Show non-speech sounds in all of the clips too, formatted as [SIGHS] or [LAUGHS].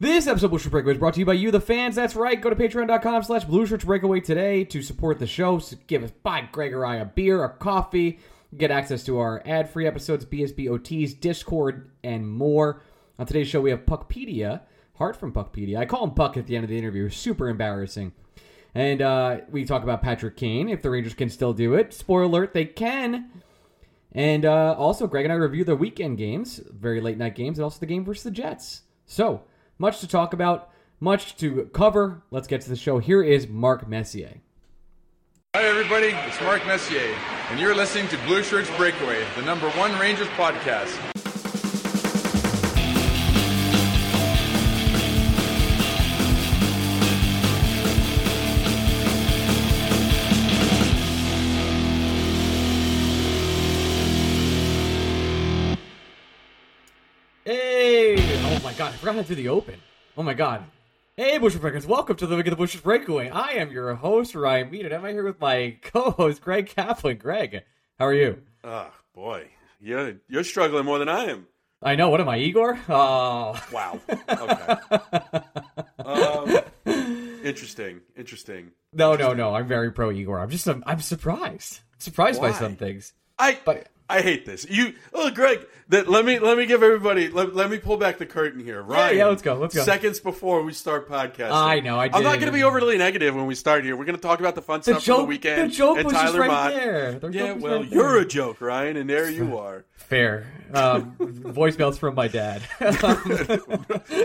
This episode of Blue Shirt Breakaway is brought to you by you, the fans. That's right. Go to patreon.com slash Blue Shirts Breakaway today to support the show. So give us, buy Greg or I a beer, a coffee, get access to our ad-free episodes, BSBOTs, Discord, and more. On today's show, we have Puckpedia, Hart from Puckpedia. I call him Puck at the end of the interview. Super embarrassing. And uh, we talk about Patrick Kane, if the Rangers can still do it. Spoiler alert, they can. And uh, also, Greg and I review the weekend games, very late night games, and also the game versus the Jets. So, much to talk about, much to cover. Let's get to the show. Here is Mark Messier. Hi, everybody. It's Mark Messier, and you're listening to Blue Shirts Breakaway, the number one Rangers podcast. God, I forgot how to do the open. Oh my god. Hey, Breakers, welcome to the Week of the Bushers Breakaway. I am your host, Ryan Mead, and I'm here with my co-host, Greg Kaplan. Greg, how are you? Oh boy, you're you're struggling more than I am. I know. What am I, Igor? Oh, Wow. [LAUGHS] Okay. um, interesting. Interesting. no, no, no. I'm very pro Igor. I'm just, I'm, I'm surprised. Surprised by some things. I But I hate this. You, oh, Greg. That let me let me give everybody. Let, let me pull back the curtain here. Ryan, yeah, let's go, let's go. Seconds before we start podcasting. I know, I I'm not going to be overly negative when we start here. We're going to talk about the fun The stuff joke, from the weekend. the joke and was Tyler right Motte. there. The Yeah, well, right you're a joke, Ryan, and there you are. fair. Um, [LAUGHS] voicemails from my dad. [LAUGHS]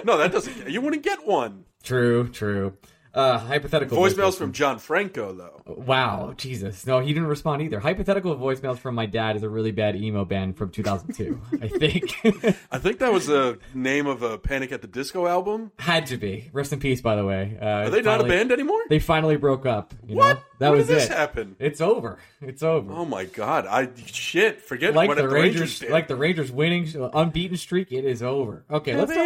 No, that doesn't. You wouldn't get one. true, true. Uh, hypothetical Voicemails from John Franco, though. Wow, Jesus. No, he didn't respond either. Hypothetical voicemails from my dad is a really bad emo band from 2002, I think. [LAUGHS] I think that was the name of a Panic at the Disco album. Had to be. Rest in peace, by the way. Uh, Are they not a band anymore? They finally broke up. You What? Know? That when was did this it. happen? It's over. It's over. Oh my god! I shit. Forget like the Rangers, did. like the Rangers winning unbeaten streak, it is over. Okay, let's The talk.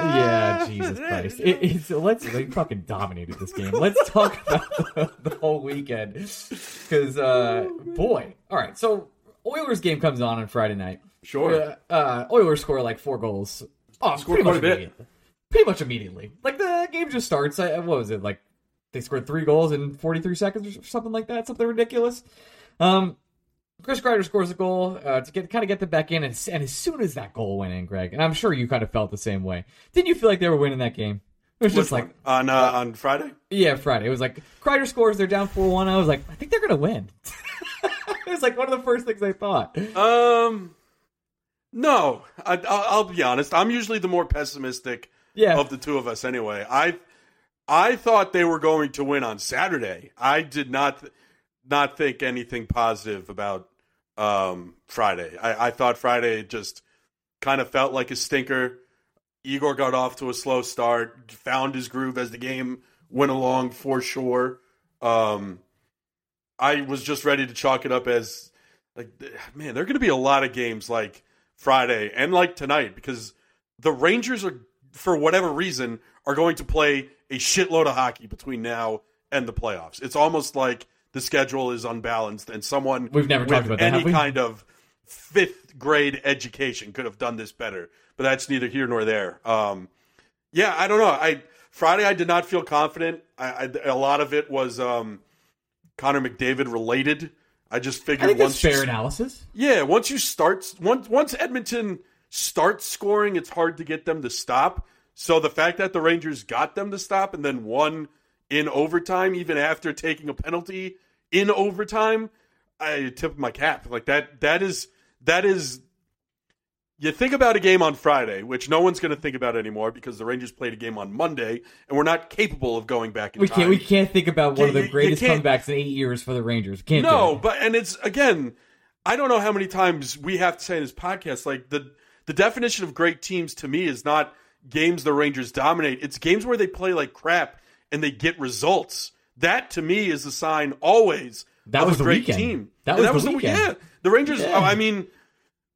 Arms Yeah, [LAUGHS] Jesus Christ! Rangers. It, it's let's they fucking dominated this game. Let's talk [LAUGHS] about the, the whole weekend because uh, boy, all right. So Oilers game comes on on Friday night. Sure. Uh, uh, Oilers score like four goals. Oh, Scored pretty quite much a bit. immediately. Pretty much immediately. Like the game just starts. I, what was it like? They scored three goals in 43 seconds or something like that. Something ridiculous. Um, Chris Kreider scores a goal uh, to get kind of get them back in, and, and as soon as that goal went in, Greg, and I'm sure you kind of felt the same way. Didn't you feel like they were winning that game? It was Which just like, on uh, on Friday. yeah, Friday. It was like Kreider scores, they're down four one. I was like, I think they're gonna win. [LAUGHS] it was like one of the first things I thought. Um, no, I, I'll, I'll be honest. I'm usually the more pessimistic Yeah, of the two of us. Anyway, I I thought they were going to win on Saturday. I did not not think anything positive about um, Friday. I, I thought Friday just kind of felt like a stinker. Igor got off to a slow start, found his groove as the game went along for sure. Um, I was just ready to chalk it up as like, man, there are going to be a lot of games like Friday and like tonight because the Rangers are, for whatever reason, are going to play a shitload of hockey between now and the playoffs. It's almost like the schedule is unbalanced and someone We've never with talked about that, any kind of fifth grade education could have done this better. But that's neither here nor there. Um, yeah, I don't know. I Friday I did not feel confident. I, I a lot of it was um, Connor McDavid related. I just I figured that's once fair you, analysis. yeah, once you start once once Edmonton starts scoring, it's hard to get them to stop. So the fact that the Rangers got them to stop and then won in overtime, even after taking a penalty in overtime, I tip my cap. Like that that is that is you think about a game on Friday, which no one's going to think about anymore because the Rangers played a game on Monday, and we're not capable of going back in We time. can't. We can't think about one of the greatest comebacks in eight years for the Rangers. Can't No, but and it's again, I don't know how many times we have to say in this podcast, like the the definition of great teams to me is not games the Rangers dominate. It's games where they play like crap and they get results. That to me is a sign always That was a the great weekend. team. That And was the weekend. yeah. The Rangers. Oh, yeah. I mean,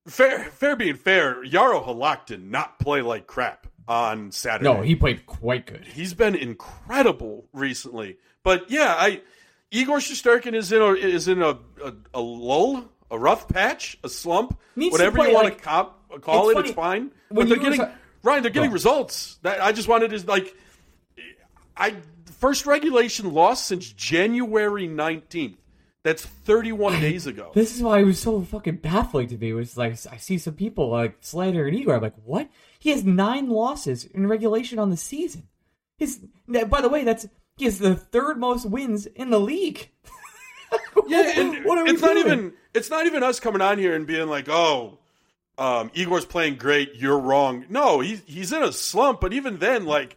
fair fair being fair, Jaro Halak did not play like crap on Saturday. No, he played quite good. he's been incredible recently. But yeah, I Igor Shesterkin is in a is in a, a, a lull, a rough patch, a slump, Needs whatever play you want like- to cop, call It's it. It's fine. when But they're getting sa- Ryan. They're getting results. That I just wanted to like. I first regulation loss since January nineteenth. That's thirty one days ago. This is why it was so fucking baffling to me. It was like I see some people like Slater and Igor. I'm like, what? He has nine losses in regulation on the season. His by the way, that's he has the third most wins in the league. [LAUGHS] Yeah, and what are we it's not even it's not even us coming on here and being like, oh, um, Igor's playing great, you're wrong. No, he's he's in a slump, but even then, like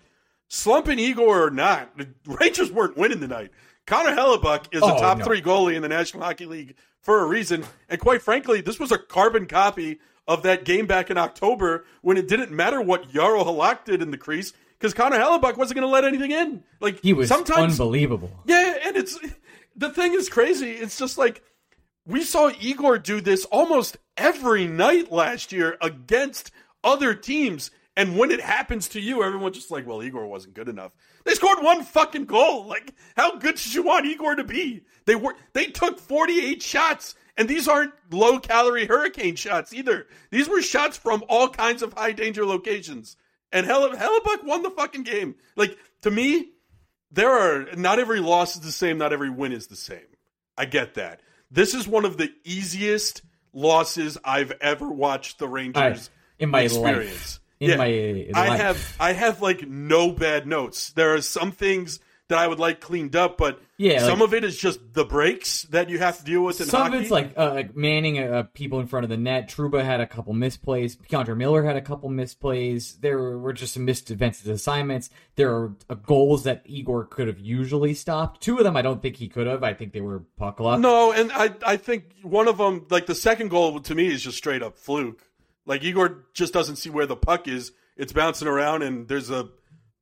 slumping Igor or not, the Rangers weren't winning tonight. Connor Hellebuyck is a Oh, top no. three goalie in the National Hockey League for a reason, and quite frankly, this was a carbon copy of that game back in October when it didn't matter what Jaro Halak did in the crease because Connor Hellebuyck wasn't going to let anything in. Like He was sometimes unbelievable. yeah, and it's the thing is crazy. It's just like we saw Igor do this almost every night last year against other teams. And when it happens to you, everyone's just like, well, Igor wasn't good enough. They scored one fucking goal. Like, how good should you want Igor to be? They were they took 48 shots, and these aren't low calorie hurricane shots either. These were shots from all kinds of high danger locations. And Helle, Hellebuyck won the fucking game. Like, to me, there are not every loss is the same, not every win is the same. I get that. This is one of the easiest losses I've ever watched the Rangers I- in my experience. life. In my I have I have like no bad notes. There are some things that I would like cleaned up, but Yeah, some like- of it is just the breaks that you have to deal with in Some hockey. of it's like uh, like manning uh, people in front of the net. Trouba had a couple misplays. K'Andre Miller had a couple misplays. There were just some missed defensive assignments. There are uh, goals that Igor could have usually stopped. Two of them I don't think he could have. I think they were puck luck. No, and I I think one of them, like the second goal to me, is just straight up fluke. Like Igor just doesn't see where the puck is. It's bouncing around, and there's a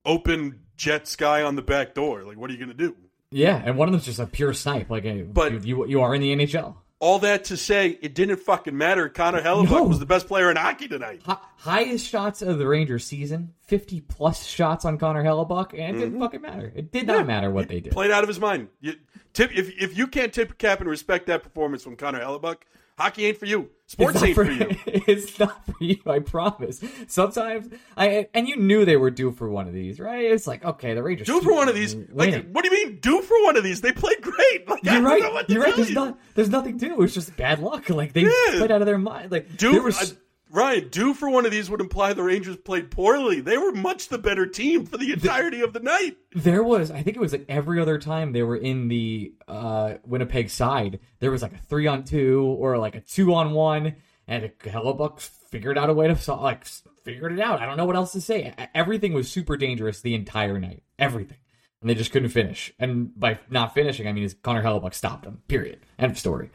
open jet sky on the back door. Like, what are you gonna do? Yeah, and one of them's just a pure snipe. Like, uh, But- you, you you are in the NHL. All that to say, it didn't fucking matter. Connor Hellebuyck No. was the best player in hockey tonight. Hi- highest shots of the Rangers season, fifty plus shots on Connor Hellebuyck, and it didn't fucking matter. It did not matter what they did. Played out of his mind. You, tip if if you can't tip cap and respect that performance from Connor Hellebuyck, hockey ain't for you. Sports ain't for, you. [LAUGHS] It's not for you, I promise. Sometimes I and you knew they were due for one of these, right? It's like, okay, the Rangers due for one of these. Like, what do you mean? due for one of these? They played great. [LAUGHS] Like, You're right. know what to You're right. There's you. not. There's nothing to. it. It's just bad luck. [LAUGHS] Like they Yeah. played out of their mind. Like there was Ryan, do for one of these would imply the Rangers played poorly. They were much the better team for the entirety of the night. there was. I think it was like every other time they were in the uh, Winnipeg side. There was like a three on two or like a two on one, and Hellebuyck figured out a way to like figured it out. I don't know what else to say. Everything was super dangerous the entire night. Everything. And they just couldn't finish. And by not finishing, I mean Connor Hellebuyck stopped them. Period. End of story.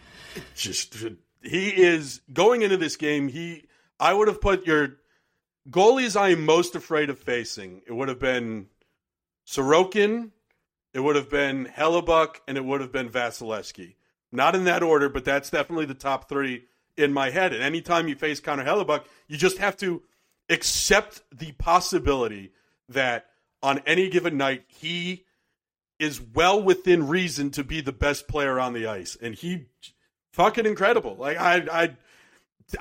Just he is going into this game. He, I would have put your goalies I am most afraid of facing. It would have been Sorokin, it would have been Hellebuyck, and it would have been Vasilevskiy. Not in that order, but that's definitely the top three in my head. And anytime you face Connor Hellebuyck, you just have to accept the possibility that on any given night he is well within reason to be the best player on the ice, and he fucking incredible. Like I, I,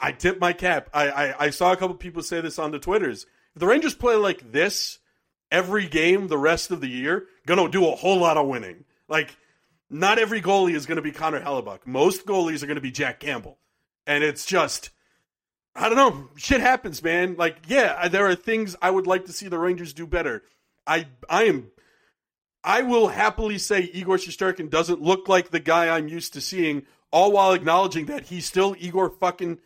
I tip my cap. I, I, I saw a couple people say this on the twitters. If the Rangers play like this every game the rest of the year, gonna do a whole lot of winning. Like not every goalie is gonna be Connor Hellebuyck. Most goalies are gonna be Jack Campbell, and it's just. I don't know. Shit happens, man. Like, yeah, there are things I would like to see the Rangers do better. I I am I will happily say Igor Shesterkin doesn't look like the guy I'm used to seeing, all while acknowledging that he's still Igor fucking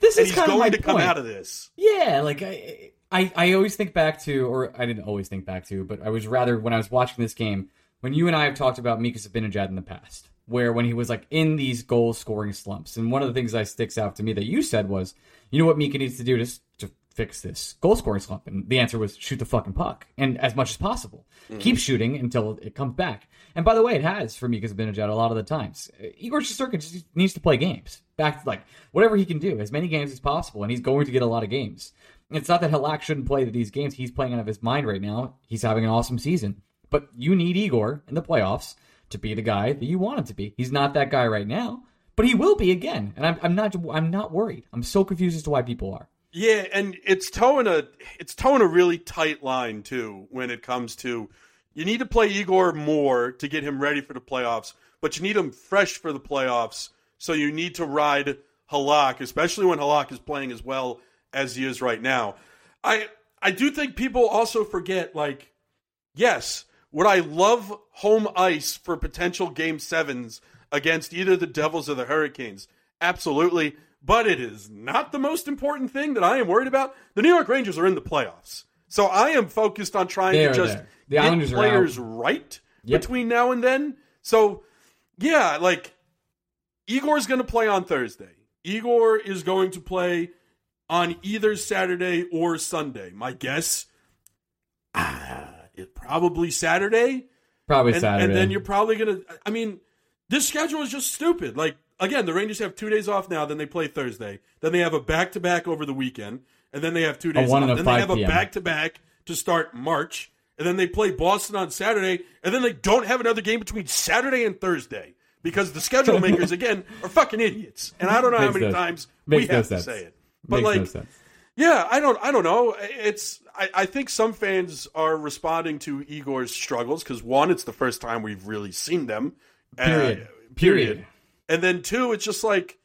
This and is he's kinda going to come point. out of this. Yeah, like I, I, I always think back to, or I didn't always think back to, but I was rather when I was watching this game when you and I have talked about Mika Zibanejad in the past, where when he was like in these goal scoring slumps, and one of the things that sticks out to me that you said was, you know what Mika needs to do to fix this goal scoring slump? And the answer was shoot the fucking puck and as much as possible. Keep shooting until it comes back. And by the way, it has for Mika Zibanejad a lot of the times. Uh, Igor Shesterkin just needs to play games. Back like whatever he can do, as many games as possible, and he's going to get a lot of games. It's not that Halak shouldn't play these games. He's playing out of his mind right now. He's having an awesome season. But you need Igor in the playoffs to be the guy that you want him to be. He's not that guy right now, but he will be again. And I'm, I'm not I'm not worried. I'm so confused as to why people are. Yeah, and it's towing a it's towing a really tight line too when it comes to you need to play Igor more to get him ready for the playoffs, but you need him fresh for the playoffs. So you need to ride Halak, especially when Halak is playing as well as he is right now. I I do think people also forget like yes, would I love home ice for potential game sevens against either the Devils or the Hurricanes? Absolutely. But it is not the most important thing that I am worried about. The New York Rangers are in the playoffs. So I am focused on trying They to just there. The get Islanders players right Yep. between now and then. So yeah, like Igor's going to play on Thursday. Igor is going to play on either Saturday or Sunday. My guess, ah, it probably Saturday. Probably And, Saturday. and then you're probably gonna. I mean, this schedule is just stupid. Like again, the Rangers have two days off now. Then they play Thursday. Then they have a back to back over the weekend, and then they have two days off. Then they 5 have a back to back to start March, and then they play Boston on Saturday, and then they don't have another game between Saturday and Thursday because the schedule [LAUGHS] makers again are fucking idiots. And I don't know how many no- times makes we no have to say it, but Makes like. no sense. Yeah, I don't. I don't know. It's. I, I think some fans are responding to Igor's struggles because one, it's the first time we've really seen them. uh, Period. period. And then two, it's just like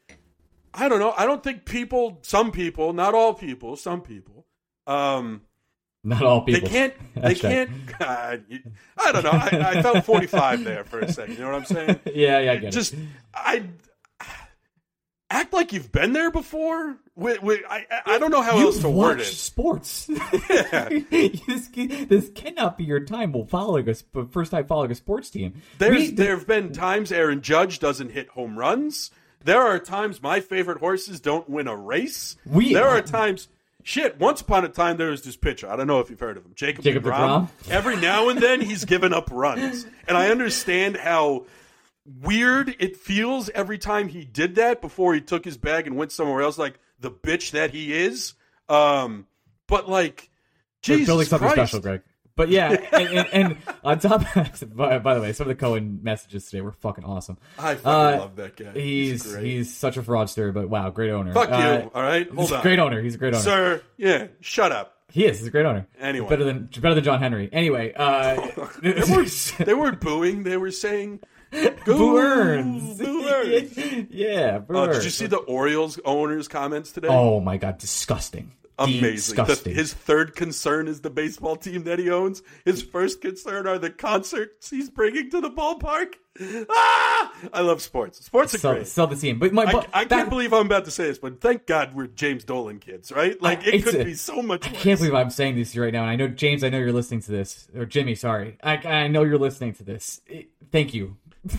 I don't know. I don't think people. Some people, not all people, some people. Um, Not all people. [LAUGHS] they can't. They can't. God, I don't know. I, I felt forty-five there for a second. You know what I'm saying? [LAUGHS] Yeah, yeah, I get just it. I act like you've been there before. With, with, I, I don't know how You else to word it. sports. [LAUGHS] this, this cannot be your time while following a first time following a sports team. There's We- there have been times Aaron Judge doesn't hit home runs. There are times my favorite horses don't win a race. We- there are times shit. Once upon a time there was this pitcher. I don't know if you've heard of him, Jacob, Jacob DeGrom. DeGrom? Every now and then he's given up runs, and I understand how weird it feels every time he did that before he took his bag and went somewhere else, like the bitch that he is. Um, but like, We're building something Christ. special, Greg. But yeah, [LAUGHS] and, and, and on top, of [LAUGHS] by, by the way, some of the Cohen messages today were fucking awesome. I fucking Uh, love that guy. He's great. he's such a fraudster, but wow, great owner. Fuck Uh, you. All right, hold he's a on, great owner. He's a great owner. sir. Yeah, shut up. He is. He's a great owner. Anyway. better than better than John Henry. Anyway, uh, [LAUGHS] They weren't, they weren't booing. They were saying, Boo Earns. Boo Earns. [LAUGHS] yeah, Boo Oh, did you see the Orioles owner's comments today? Oh my god, disgusting. Amazing. The- Disgusting. his third concern is the baseball team that he owns. His first concern are the concerts he's bringing to the ballpark. Ah! I love sports. Sports are sell, great. sell the team. But my I, but I back- can't believe I'm about to say this, but thank God we're James Dolan kids, right? Like it could a- be so much. I Worse. can't believe I'm saying this to you right now. And I know James, I know you're listening to this, or Jimmy, sorry. I, I know you're listening to this. It- thank you. [LAUGHS]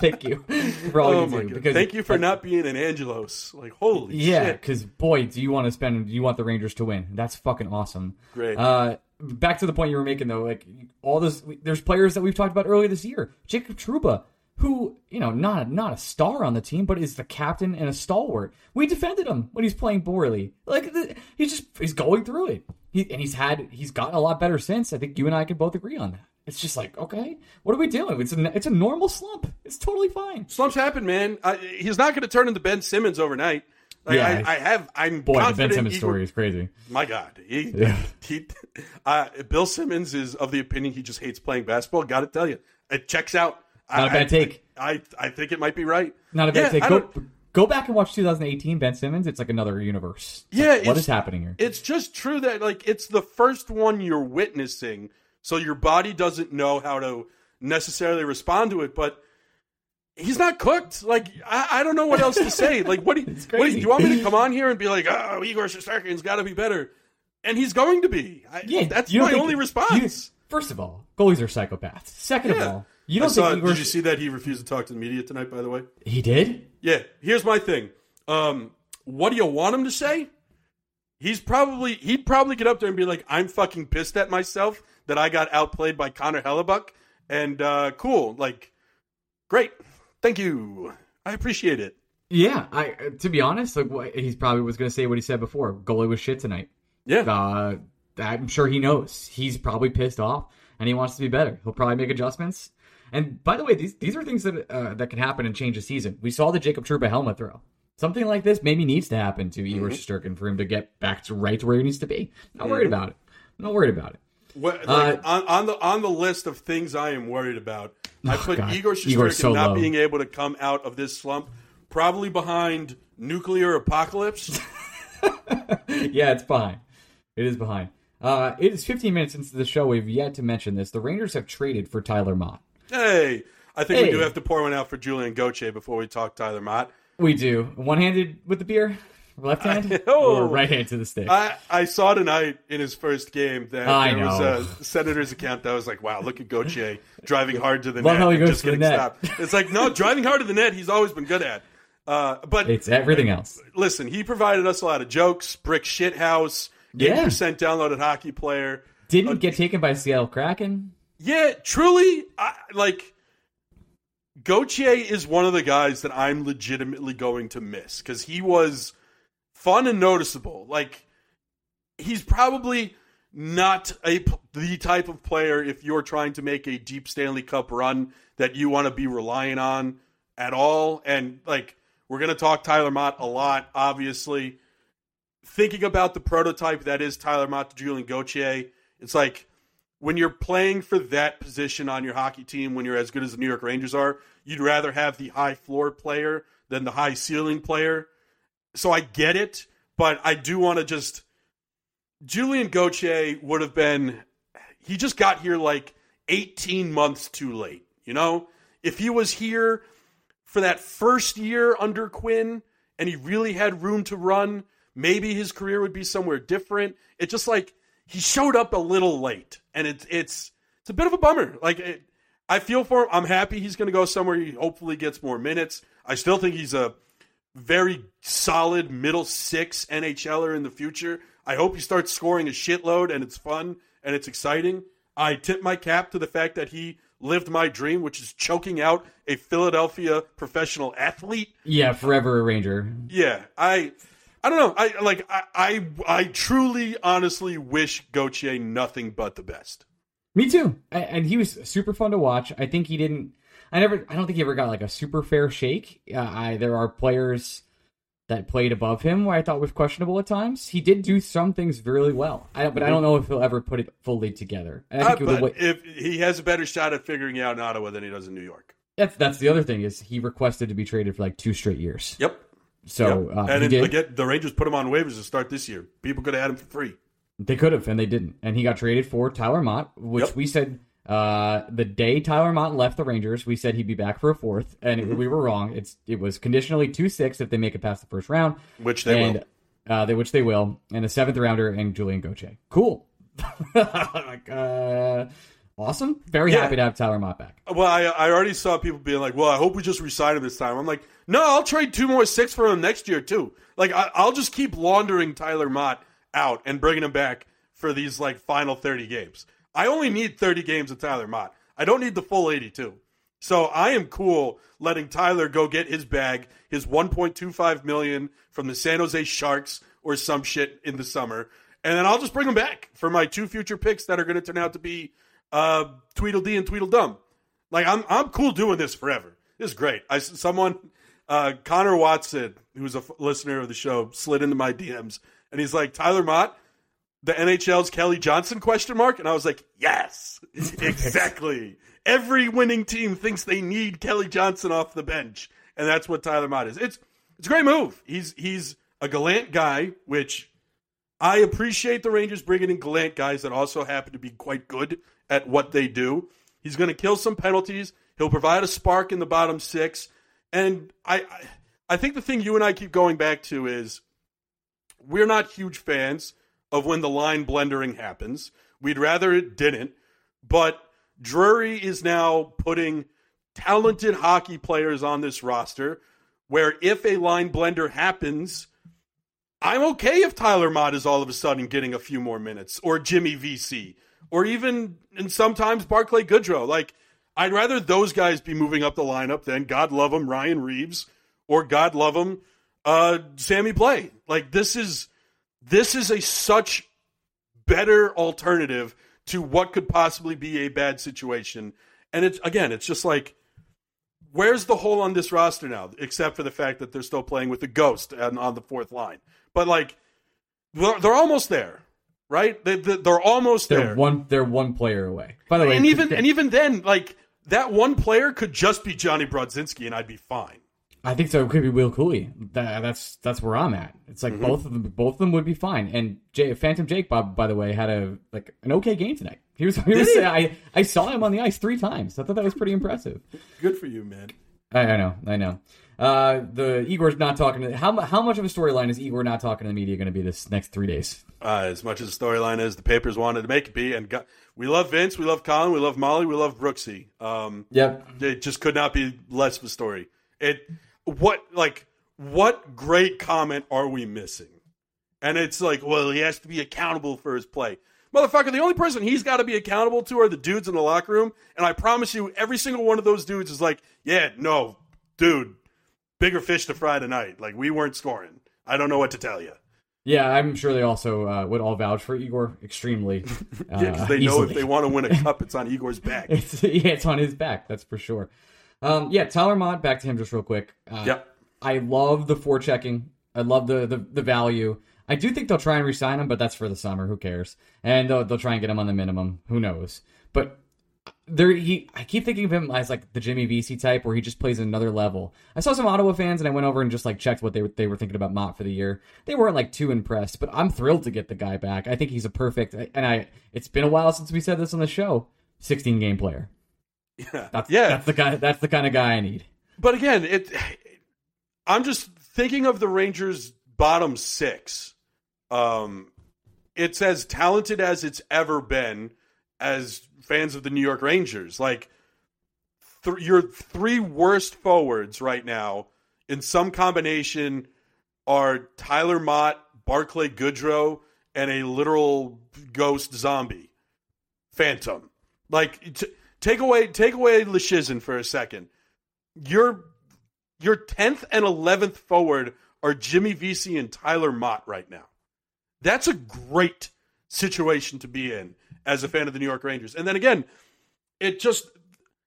thank you for all Oh you do. Because Thank you for not being an Angelos. Like holy Yeah, because boy, do you want to spend? Do you want the Rangers to win? That's fucking awesome. Great. Uh, back to the point you were making though, like all this. There's players that we've talked about earlier this year. Jacob Trouba, who you know, not not a star on the team, but is the captain and a stalwart. We defended him when he's playing poorly. Like the, he's just he's going through it. He, and he's had he's gotten a lot better since. I think you and I can both agree on that. It's just like okay, what are we doing? It's a it's a normal slump. It's totally fine. Slumps happen, man. I, he's not going to turn into Ben Simmons overnight. Like, Yeah. I, I have. I'm Boy, the Ben Simmons story is crazy. My God, he, [LAUGHS] Yeah. he, uh, Bill Simmons is of the opinion he just hates playing basketball. Got to tell you, it checks out. Not I- a bad take. I, I think it might be right. Not a bad Yeah, take. Go, go back and watch 2018 Ben Simmons. It's like another universe. It's Yeah, like, what is happening here? It's just true that like it's the first one you're witnessing, so your body doesn't know how to necessarily respond to it. But he's not cooked. Like I, I don't know what else to say. [LAUGHS] Like what do you, what do you, you want me to come on here and be like, oh, Igor Shesterkin's got to be better, and he's going to be. I, yeah, that's my only you- response. first of all, goalies are psychopaths. Second of all, you don't saw- think Igor did you see that he refused to talk to the media tonight? By the way, he did? yeah. Here's my thing. Um, what do you want him to say? he's probably he'd probably get up there and be like, "I'm fucking pissed at myself that I got outplayed by Connor Hellebuyck." And uh, cool, like, great, thank you, I appreciate it. Yeah, I to be honest, like what, he's probably was going to say what he said before. Goalie was shit tonight. Yeah, Uh, I'm sure he knows. He's probably pissed off and he wants to be better. He'll probably make adjustments. And by the way, these these are things that uh, that can happen and change a season. We saw the Jacob Trouba helmet throw. Something like this maybe needs to happen to Igor Shesterkin for him to get back to right to where he needs to be. Not worried about it. Not worried about it. What, Uh, on, on the on the list of things I am worried about, I put God. Igor Shesterkin so not low. being able to come out of this slump, probably behind nuclear apocalypse. [LAUGHS] yeah, it's behind. It is behind. Uh, it is 15 minutes into the show. We've yet to mention this. The Rangers have traded for Tyler Motte. hey, I think we do have to pour one out for Julian Gauthier before we talk Tyler Motte. We do. One handed with the beer? Left hand? [LAUGHS] Oh. Or right hand to the stick? I, I saw tonight in his first game that I there know. was a Senator's account that was like, wow, look at Gauthier driving [LAUGHS] hard to the Love net how he goes just to the getting net. stopped. It's like, no, driving hard to the net, he's always been good at. Uh, but it's everything else. listen, he provided us a lot of jokes, brick shit house, Yeah. 80% downloaded hockey player. Didn't get taken by Seattle Kraken. Yeah, truly, I, like Gauthier is one of the guys that I'm legitimately going to miss because he was fun and noticeable. Like he's probably not a the type of player if you're trying to make a deep Stanley Cup run that you want to be relying on at all. And like we're gonna talk Tyler Motte a lot, obviously. Thinking about the prototype that is Tyler Motte to Julian Gauthier, it's like when you're playing for that position on your hockey team, when you're as good as the New York Rangers are, you'd rather have the high floor player than the high ceiling player. So I get it, but I do want to just. Julian Gauthier would have been. He just got here like 18 months too late. You know? If he was here for that first year under Quinn and he really had room to run, maybe his career would be somewhere different. It's just like he showed up a little late, and it's it's it's a bit of a bummer. Like it, I feel for him. I'm happy he's going to go somewhere. He hopefully gets more minutes. I still think he's a very solid middle six NHLer in the future. I hope he starts scoring a shitload and it's fun and it's exciting. I tip my cap to the fact that he lived my dream, which is choking out a Philadelphia professional athlete. Yeah, forever a Ranger. Yeah, I, I don't know. I like. I, I, I truly, honestly wish Gauthier nothing but the best. Me too. A- And he was super fun to watch. I think he didn't. I never. I don't think he ever got like a super fair shake. Uh, I there are players that played above him where I thought was questionable at times. He did do some things really well. I, but I don't know if he'll ever put it fully together. And I Uh, think but way, if he has a better shot at figuring out in Ottawa than he does in New York. that's that's the other thing is he requested to be traded for like two straight years. Yep. So Yep. uh, and did. again, the Rangers put him on waivers to start this year. People could have had him for free. They could have, and they didn't. And he got traded for Tyler Motte, which Yep. we said uh, the day Tyler Motte left the Rangers, we said he'd be back for a fourth, and Mm-hmm. it, we were wrong. It's it was conditionally two six if they make it past the first round, Which they and, will. Uh, they, which they will, and a seventh rounder and Julian Gauthier. Cool, [LAUGHS] like uh, awesome. Very Yeah. happy to have Tyler Motte back. Well, I, I already saw people being like, "Well, I hope we just resign him this time." I'm like, "No, I'll trade two more six for him next year too. Like, I, I'll just keep laundering Tyler Motte out and bringing him back for these like final 30 games. I only need 30 games of Tyler Motte. I don't need the full 82. So I am cool letting Tyler go get his bag, his 1.25 million from the San Jose Sharks or some shit in the summer, and then I'll just bring him back for my two future picks that are going to turn out to be uh, Tweedledee and Tweedledum. Like I'm, I'm cool doing this forever. This is great. I someone, uh, Connor Watson, who's a f- listener of the show, slid into my DMs and he's like, Tyler Motte, the NHL's Kelly Johnson question mark, and I was like, yes, exactly. Every winning team thinks they need Kelly Johnson off the bench, and that's what Tyler Motte is. It's it's a great move. He's he's a Gallant guy, which I appreciate the Rangers bringing in Gallant guys that also happen to be quite good at what they do. He's going to kill some penalties. He'll provide a spark in the bottom six, and I I, I think the thing you and I keep going back to is we're not huge fans of when the line blendering happens. We'd rather it didn't. But Drury is now putting talented hockey players on this roster where if a line blender happens, I'm okay if Tyler Motte is all of a sudden getting a few more minutes, or Jimmy Vesey, or even and sometimes Barclay Goodrow. Like I'd rather those guys be moving up the lineup than God love him Ryan Reaves or God love him uh, Sammy Blais. Like this is this is a such better alternative to what could possibly be a bad situation. And it's again, it's just like where's the hole on this roster now, except for the fact that they're still playing with the ghost on, on the fourth line. But like they're, they're almost there, right? They, are almost they're there. One, they're one player away. By the way, and even and even then, like that one player could just be Johnny Brodzinski, and I'd be fine. I think so. It could be Will Cuylle. That, that's that's where I'm at. It's like mm-hmm. both of them. Both of them would be fine. And Jay, Phantom Jake, Bob, by the way, had a like an okay game tonight. He was. [LAUGHS] He was he? I I saw him on the ice three times. I thought that was pretty impressive. [LAUGHS] Good for you, man. I, I know. I know. Uh, the Igor's not talking to how how much of a storyline is Igor not talking to the media going to be this next three days? Uh, as much as the storyline is, the papers wanted to make it be, and got, we love Vince, we love Colin, we love Molly, we love Brooksy. Um, yep, it just could not be less of a story. It what like what great comment are we missing? And it's like, well, he has to be accountable for his play. Motherfucker, the only person he's got to be accountable to are the dudes in the locker room. And I promise you, every single one of those dudes is like, yeah, no, dude, bigger fish to fry tonight. Like, we weren't scoring. I don't know what to tell you. Yeah, I'm sure they also uh, would all vouch for Igor extremely. [LAUGHS] Uh, yeah, because they know if they want to win a cup, [LAUGHS] it's on Igor's back. it's, yeah, it's on his back. That's for sure. Um, yeah, Tyler Motte, back to him just real quick. Uh, yep. I love the forechecking. I love the, the, the value. I do think they'll try and resign him, but that's for the summer. Who cares? And they'll, they'll try and get him on the minimum. Who knows? But there, he. I keep thinking of him as like the Jimmy Vesey type, where he just plays another level. I saw some Ottawa fans, and I went over and just like checked what they were they were thinking about Motte for the year. They weren't like too impressed, but I'm thrilled to get the guy back. I think he's a perfect. And I, it's been a while since we said this on the show. 16 game player. Yeah, that's, yeah. That's the kind. That's the kind of guy I need. But again, it. I'm just thinking of the Rangers' bottom six. Um, it's as talented as it's ever been as fans of the New York Rangers. Like th- your three worst forwards right now in some combination are Tyler Motte, Barclay Goodrow, and a literal ghost zombie, Phantom. Like t- Take away take away Leschyshyn for a second. Your your tenth and eleventh forward are Jimmy Vesey and Tyler Motte right now. That's a great situation to be in as a fan of the New York Rangers. And then again, it just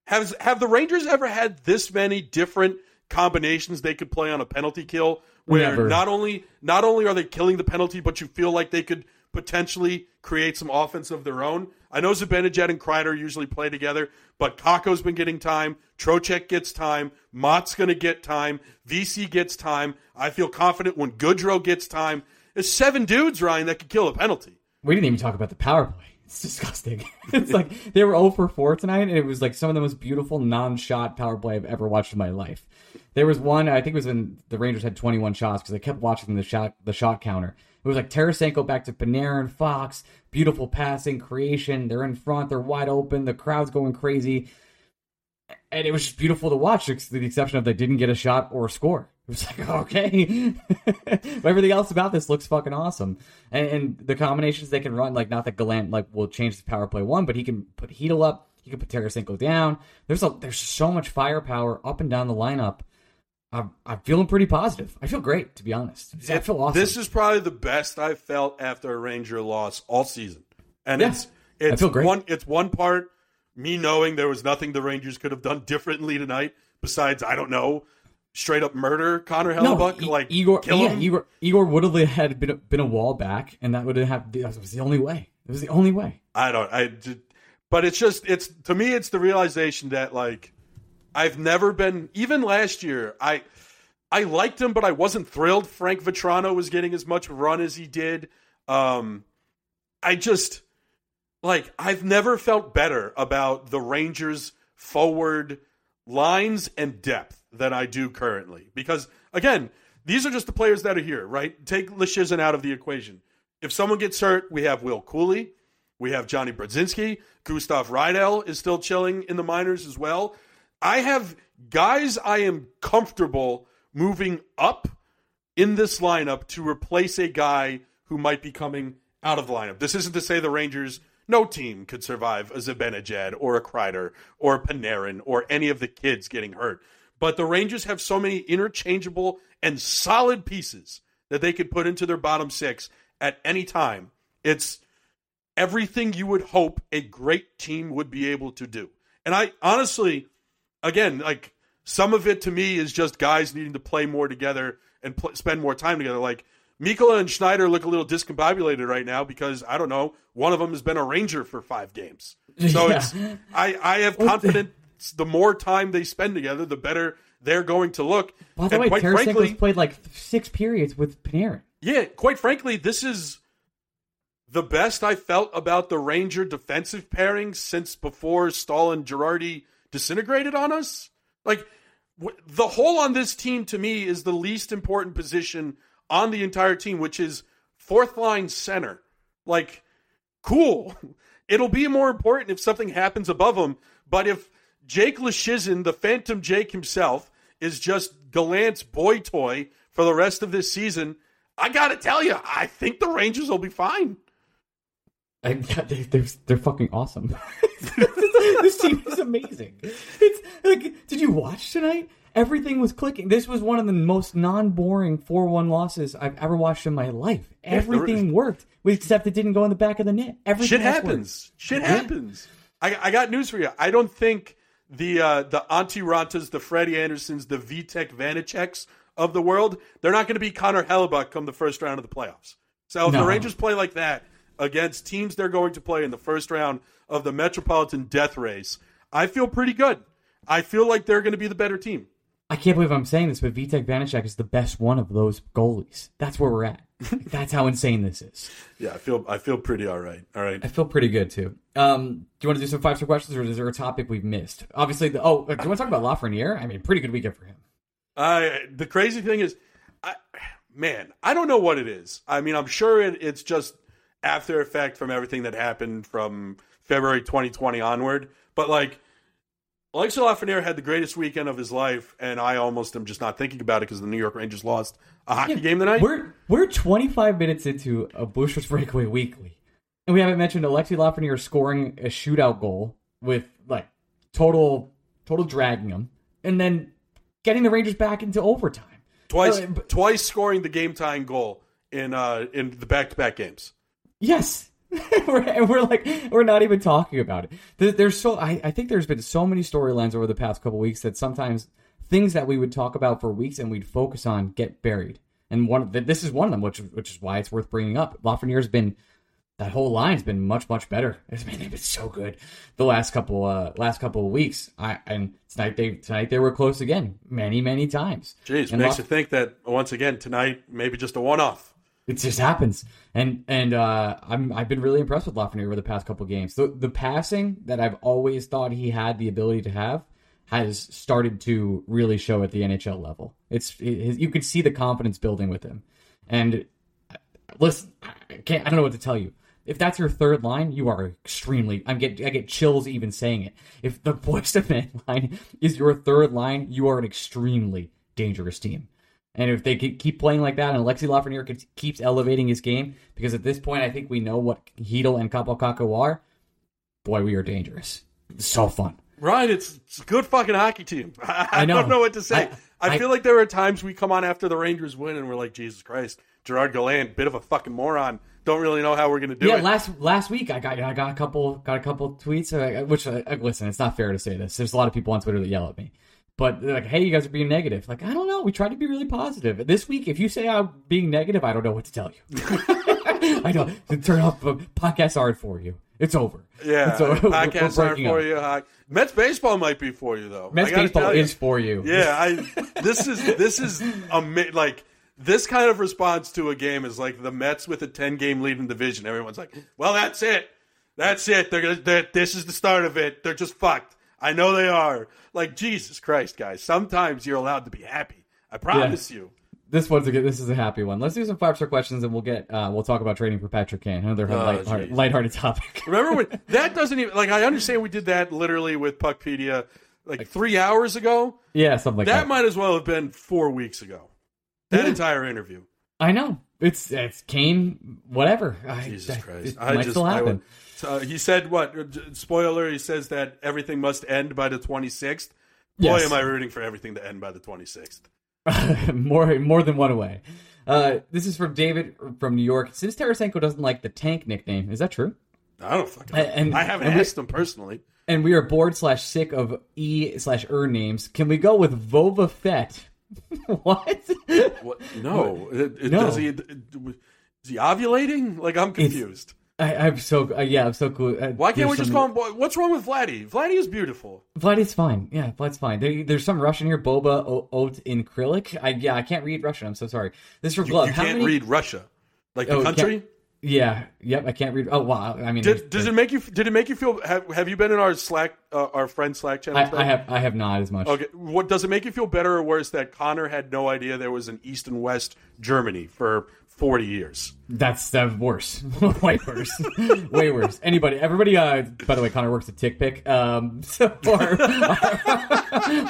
has have the Rangers ever had this many different combinations they could play on a penalty kill where Never. not only not only are they killing the penalty, but you feel like they could potentially create some offense of their own. I know Zibanejad and Kreider usually play together, but Kakko's been getting time. Trocheck gets time. Motte's going to get time. Vesey gets time. I feel confident when Goodrow gets time. There's seven dudes, Ryan, that could kill a penalty. We didn't even talk about the power play. It's disgusting. [LAUGHS] it's like they were 0 for 4 tonight, and it was like some of the most beautiful non-shot power play I've ever watched in my life. There was one, I think it was when the Rangers had 21 shots because I kept watching the shot the shot counter. It was like Tarasenko back to Panarin, Fox, beautiful passing, creation. They're in front, they're wide open, the crowd's going crazy. And it was just beautiful to watch, to the exception of they didn't get a shot or a score. It was like, [LAUGHS] okay. [LAUGHS] Everything else about this looks fucking awesome. And, and, the combinations they can run, like, not that Gallant, like, will change the power play one, but he can put Chytil up, he can put Tarasenko down. There's a, there's so much firepower up and down the lineup I'm, I'm feeling pretty positive. I feel great, to be honest. I feel awesome. This is probably the best I've felt after a Ranger loss all season, and yeah, it's it's one it's one part me knowing there was nothing the Rangers could have done differently tonight besides I don't know straight up murder Connor Hellebuyck no, like Igor yeah, him. Igor Igor would have had been been a wall back, and that would have that was the only way. It was the only way. I don't I. But it's just it's to me it's the realization that like I've never been even last year. I I liked him, but I wasn't thrilled. Frank Vatrano was getting as much run as he did. Um, I just like I've never felt better about the Rangers' forward lines and depth than I do currently. Because again, these are just the players that are here, right? Take Leschyshyn out of the equation. If someone gets hurt, we have Will Cuylle, we have Johnny Brodzinski, Gustav Rydahl is still chilling in the minors as well. I have guys I am comfortable moving up in this lineup to replace a guy who might be coming out of the lineup. This isn't to say the Rangers, no team could survive a Zibanejad or a Kreider or a Panarin or any of the kids getting hurt. But the Rangers have so many interchangeable and solid pieces that they could put into their bottom six at any time. It's everything you would hope a great team would be able to do. And I honestly, again, like some of it to me is just guys needing to play more together and pl- spend more time together. Like Mikkola and Schneider look a little discombobulated right now because I don't know, one of them has been a Ranger for five games. [LAUGHS] So Yeah. it's I I have confidence. The more time they spend together, the better they're going to look. By the and way, quite Tarasenko's frankly, played like six periods with Panarin. yeah, quite frankly, this is the best I felt about the Ranger defensive pairing since before Staal and Girardi disintegrated on us. Like the hole on this team to me is the least important position on the entire team, which is fourth line center. Like, cool. [LAUGHS] It'll be more important if something happens above him. But if Jake Leschyshyn, the Phantom Jake himself, is just Gallant's boy toy for the rest of this season, I got to tell you, I think the Rangers will be fine. I, they, they're they're fucking awesome. [LAUGHS] this team is amazing. It's like, did you watch tonight? Everything was clicking. This was one of the most non-boring four-one losses I've ever watched in my life. Everything worked, except it didn't go in the back of the net. Everything Shit happens. worked. Shit happens. I, I got news for you. I don't think the uh, the Antti Raantas, the Freddie Andersens, the Vitek Vaneceks of the world, they're not going to be Connor Hellebuyck come the first round of the playoffs. So if the Rangers play like that against teams they're going to play in the first round of the Metropolitan Death Race, I feel pretty good. I feel like they're going to be the better team. I can't believe I'm saying this, but Vitek Vanecek is the best one of those goalies. That's where we're at. [LAUGHS] That's how insane this is. Yeah, I feel I feel pretty all right. All right. I feel pretty good too. Um, do you want to do some five star questions, or is there a topic we've missed? Obviously, the, oh, do you want to talk about Lafreniere? I mean, pretty good weekend for him. I the crazy thing is, I, man, I don't know what it is. I mean, I'm sure it, it's just after effect from everything that happened from February 2020 onward. But like, Alexis Lafreniere had the greatest weekend of his life, and I almost am just not thinking about it because the New York Rangers lost a hockey game tonight. We're we're 25 minutes into a Blueshirts breakaway weekly, and we haven't mentioned Alexi Lafreniere scoring a shootout goal with like total total dragging him, and then getting the Rangers back into overtime. twice, Uh, but- twice scoring the game tying goal in uh in the back to back games. Yes. [LAUGHS] we're, and we're like we're not even talking about it. There's so I, I think there's been so many storylines over the past couple weeks that sometimes things that we would talk about for weeks and we'd focus on get buried. And one the, this is one of them, which which is why it's worth bringing up. Lafreniere's been that whole line's been much much better. It's been, so good the last couple uh last couple of weeks. I and tonight they tonight they were close again many many times. Jeez, And makes Laf- you think that once again tonight maybe just a one off. It just happens. And and uh, I'm I've been really impressed with Lafreniere over the past couple games. The the passing that I've always thought he had the ability to have has started to really show at the NHL level. It's it, you can see the confidence building with him. And uh, listen, I can't I don't know what to tell you. If that's your third line, you are extremely. I'm get I get chills even saying it. If the [LAUGHS] man line is your third line, you are an extremely dangerous team. And if they keep playing like that, and Alexi Lafreniere keeps elevating his game, because at this point, I think we know what Chytil and Kaapo Kakko are. Boy, we are dangerous. It's so fun. Right, it's, it's a good fucking hockey team. [LAUGHS] I, I don't know what to say. I, I- feel like there are times we come on after the Rangers win and we're like, Jesus Christ, Gerard Gallant, bit of a fucking moron. Don't really know how we're gonna do yeah, it. last last week I got I got a couple got a couple tweets. Which uh, listen, it's not fair to say this. There's a lot of people on Twitter that yell at me, but they're like, "Hey, you guys are being negative." Like, I don't know. We tried to be really positive. This week, if you say I'm being negative, I don't know what to tell you. [LAUGHS] I don't turn off the podcast aren't for you. It's over. yeah, It's over. [LAUGHS] We're- we're podcasts aren't for up. you. Uh, Mets baseball might be for you though. Mets baseball is for you. Yeah, I. [LAUGHS] This is this is ama- like this kind of response to a game is like the Mets with a ten game lead in division. Everyone's like, "Well, that's it, that's it. They're gonna. They're, this is the start of it. They're just fucked. I know they are. Like Jesus Christ, guys. Sometimes you're allowed to be happy. I promise you. This one's a good. This is a happy one. Let's do some five star questions, and we'll get. Uh, we'll talk about trading for Patrick Kane. Another Oh, lighthearted, geez. lighthearted topic. [LAUGHS] Remember when that doesn't even like I understand we did that literally with Puckpedia like three hours ago. yeah, something like That that. might as well have been four weeks ago. That entire interview. I know it's it's Kane. Whatever. I- Jesus that- Christ! It I might just still happen. would- so he said what? uh, Spoiler: He says that everything must end by the 26th. Boy, Yes. am I rooting for everything to end by the 26th. [LAUGHS] more more than one way. Uh, this is from David from New York. Since Tarasenko doesn't like the tank nickname, is that true? I don't fucking. And- and- I haven't and we- asked him personally. And we are bored slash sick of E slash er names. Can we go with Vova Fett? [LAUGHS] what? What? No, It- it- No. Does he? Is he ovulating? Like I'm confused. I, I'm so uh, yeah, I'm so cool. Uh, Why can't we just call him? boy- What's wrong with Vladdy? Vladdy is beautiful. Vladdy's fine. Yeah, Vlad's fine. There, there's some Russian here. Boba o- Oat in Krylik. I yeah, I can't read Russian. I'm so sorry. This is You, Glove. you How can't many- read Russia, like the Oh, country. Yeah. Yep. I can't read. Oh wow. I mean, Did, does it make you? Did it make you feel? Have, have you been in our Slack, uh, our friend Slack channel? I, I have. I have not as much. Okay, what does it make you feel better or worse that Connor had no idea there was an East and West Germany for forty years? That's that's worse. [LAUGHS] Way worse. [LAUGHS] Way worse. Anybody, everybody. Uh, by the way, Connor works at TickPick. Um, [LAUGHS] so our,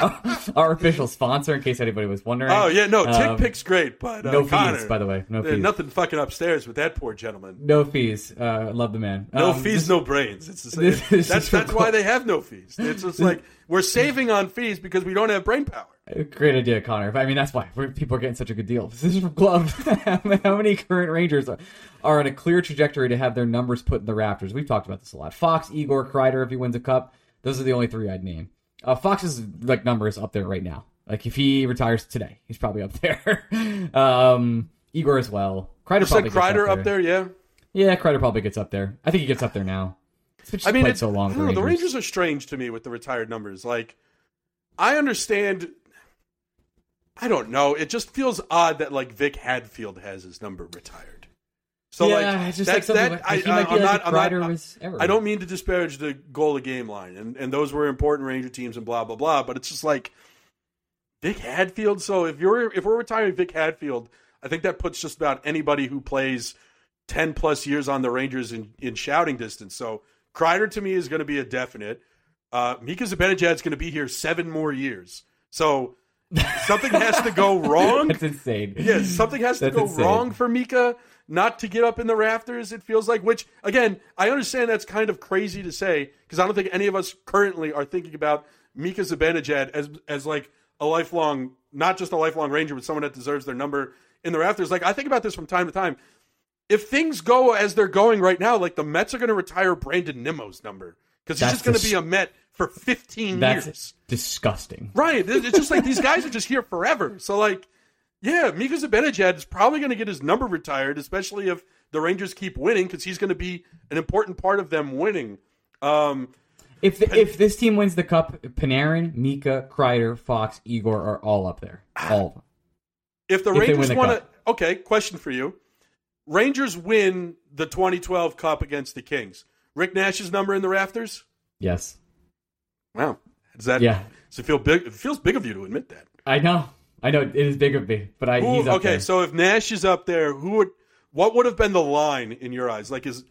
our, our official sponsor, in case anybody was wondering. Oh yeah, no, Tick Um, Pick's great, but uh, no Connor, fees, by the way. No fees. nothing fucking upstairs with that poor gentleman. No fees. Uh, love the man. No Um, fees, no brains. It's the same. that's that's why they have no fees. It's just like we're saving on fees because we don't have brain power. Great idea, Connor. I mean, that's why people are getting such a good deal. This is from Glove. [LAUGHS] How many current Rangers are, are on a clear trajectory to have their numbers put in the Raptors? We've talked about this a lot. Fox, Igor, Kreider, if he wins a cup, those are the only three I'd name. Uh, Fox's like number is up there right now. Like if he retires today, he's probably up there. [LAUGHS] um, Igor as well. Kreider You probably said gets Kreider up there, yeah. Yeah, Kreider probably gets up there. I think he gets up there now. I mean, it's, so long. I know, the Rangers. Rangers are strange to me with the retired numbers. Like, I understand. I don't know. It just feels odd that like Vic Hadfield has his number retired. So Yeah, like, just that, like that, like- I, he might be I'm like not, I'm not- was ever. I don't mean to disparage the goal a game line, and, and those were important Ranger teams and blah blah blah. But it's just like Vic Hadfield. So if you're if we're retiring Vic Hadfield, I think that puts just about anybody who plays ten plus years on the Rangers in, in shouting distance. So Kreider to me is going to be a definite. Uh, Mika Zibanejad's going to be here seven more years. So something has to go wrong. That's insane. Yes, something has to That's go insane. wrong for Mika not to get up in the rafters. It feels like, which again, I understand that's kind of crazy to say because I don't think any of us currently are thinking about Mika Zibanejad as as like a lifelong, not just a lifelong Ranger, but someone that deserves their number in the rafters. Like I think about this from time to time. If things go as they're going right now, like the Mets are going to retire Brandon Nimmo's number because he's That's just going to be a Met for 15 That's years. disgusting. Right. It's just like these guys are [LAUGHS] just here forever. So like, yeah, Mika Zibanejad is probably going to get his number retired, especially if the Rangers keep winning, because he's going to be an important part of them winning. Um, If the, if this team wins the cup, Panarin, Mika, Kreider, Fox, Igor are all up there. All of them. if the If Rangers want to, okay, question for you: Rangers win the 2012 Cup against the Kings. Rick Nash's number in the rafters. Yes. Wow, does that? Yeah. Does it feel big? It feels big of you to admit that. I know. I know it is big of me, but I Who- he's up okay, there. so if Nash is up there, who would? What would have been the line in your eyes? Like, is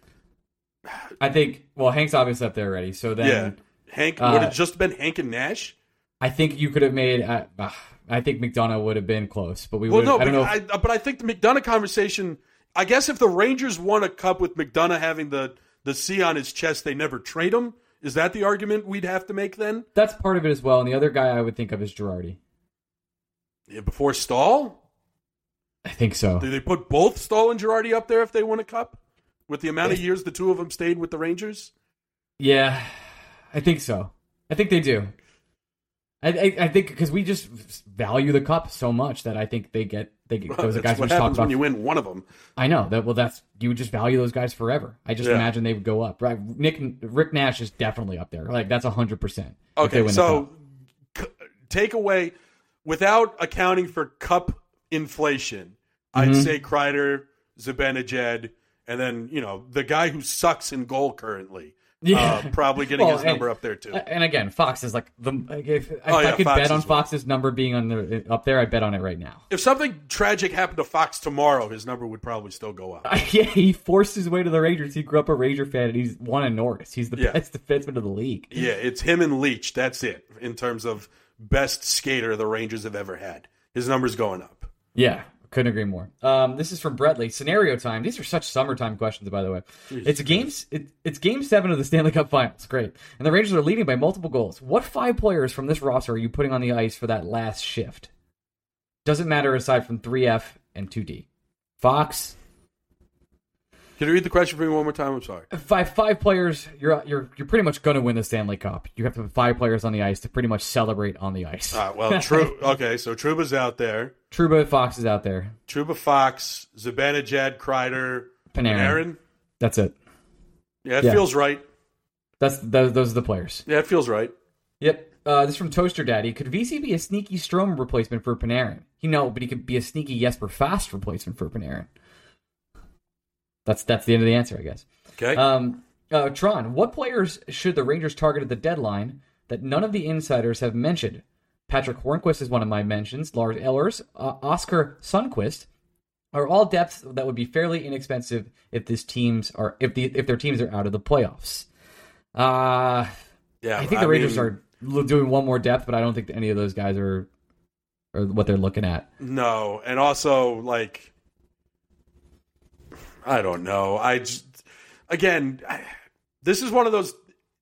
I think well, Hank's obviously up there already. So then yeah, Hank uh, would it just been Hank and Nash? I think you could have made. Uh, uh, I think McDonagh would have been close, but we Well, no, I don't know. but if- I, but I think the McDonagh conversation. I guess if the Rangers won a cup with McDonagh having the the C on his chest, they never trade him. Is that the argument we'd have to make then? that's part of it as well. And the other guy I would think of is Girardi. Yeah, before Staal, I think so. do they put both Staal and Girardi up there if they win a cup? With the amount of years the two of them stayed with the Rangers, Yeah, I think so. I think they do. I I, I think because we just value the cup so much that I think they get they get those are guys we talked about. when you win one of them. I know that. Well, that's you would just value those guys forever. I just Yeah. imagine they would go up. Right? Nick Rick Nash is definitely up there. Like that's hundred percent. Okay, so c- take away without accounting for cup inflation, I'd Mhm. say Kreider, Zibanejad, and then you know the guy who sucks in goal currently. Yeah. uh, probably getting Well, his and- number up there too. and again, Fox is like the. Like if if Oh, I yeah, could Fox bet on one. Fox's number being on the up there, I bet on it right now. if something tragic happened to Fox tomorrow, his number would probably still go up. [LAUGHS] yeah, he forced his way to the Rangers. He grew up a Ranger fan, and he's won a Norris. He's the Yeah. best defenseman of the league. Yeah, it's him and Leetch. That's it in terms of best skater the Rangers have ever had. His number's going up. Yeah, Couldn't agree more. Um, this is from Bretley. Scenario time. These are such summertime questions, by the way. it's a game. It, it's game seven of the Stanley Cup Finals. Great, and the Rangers are leading by multiple goals. What five players from this roster are you putting on the ice for that last shift? Doesn't matter aside from three F and two D. Fox. Can you read the question for me one more time? I'm sorry. Five five players. You're you're you're pretty much going to win the Stanley Cup. You have to have five players on the ice to pretty much celebrate on the ice. Uh, well, true. [LAUGHS] okay, so Trouba's out there. Trouba Fox is out there. Trouba Fox, Zibanejad, Kreider, Panarin. Aaron. That's it. Yeah, it Yeah. feels right. That's those, those are the players. Yeah, it feels right. Yep. Uh, this is from Toaster Daddy. Could Vesey be a sneaky Strome replacement for Panarin? He no, but he could be a sneaky Jesper Fast replacement for Panarin. That's that's the end of the answer, I guess. Okay. Um, uh, Tron, what players should the Rangers target at the deadline that none of the insiders have mentioned? Patric Hornqvist is one of my mentions. Lars Ellers, uh, Oskar Sundqvist are all depths that would be fairly inexpensive if this teams are if the if their teams are out of the playoffs. Uh yeah, I think the Rangers mean, are doing one more depth, but I don't think any of those guys are are what they're looking at. No, and also like I don't know. I just again, I, this is one of those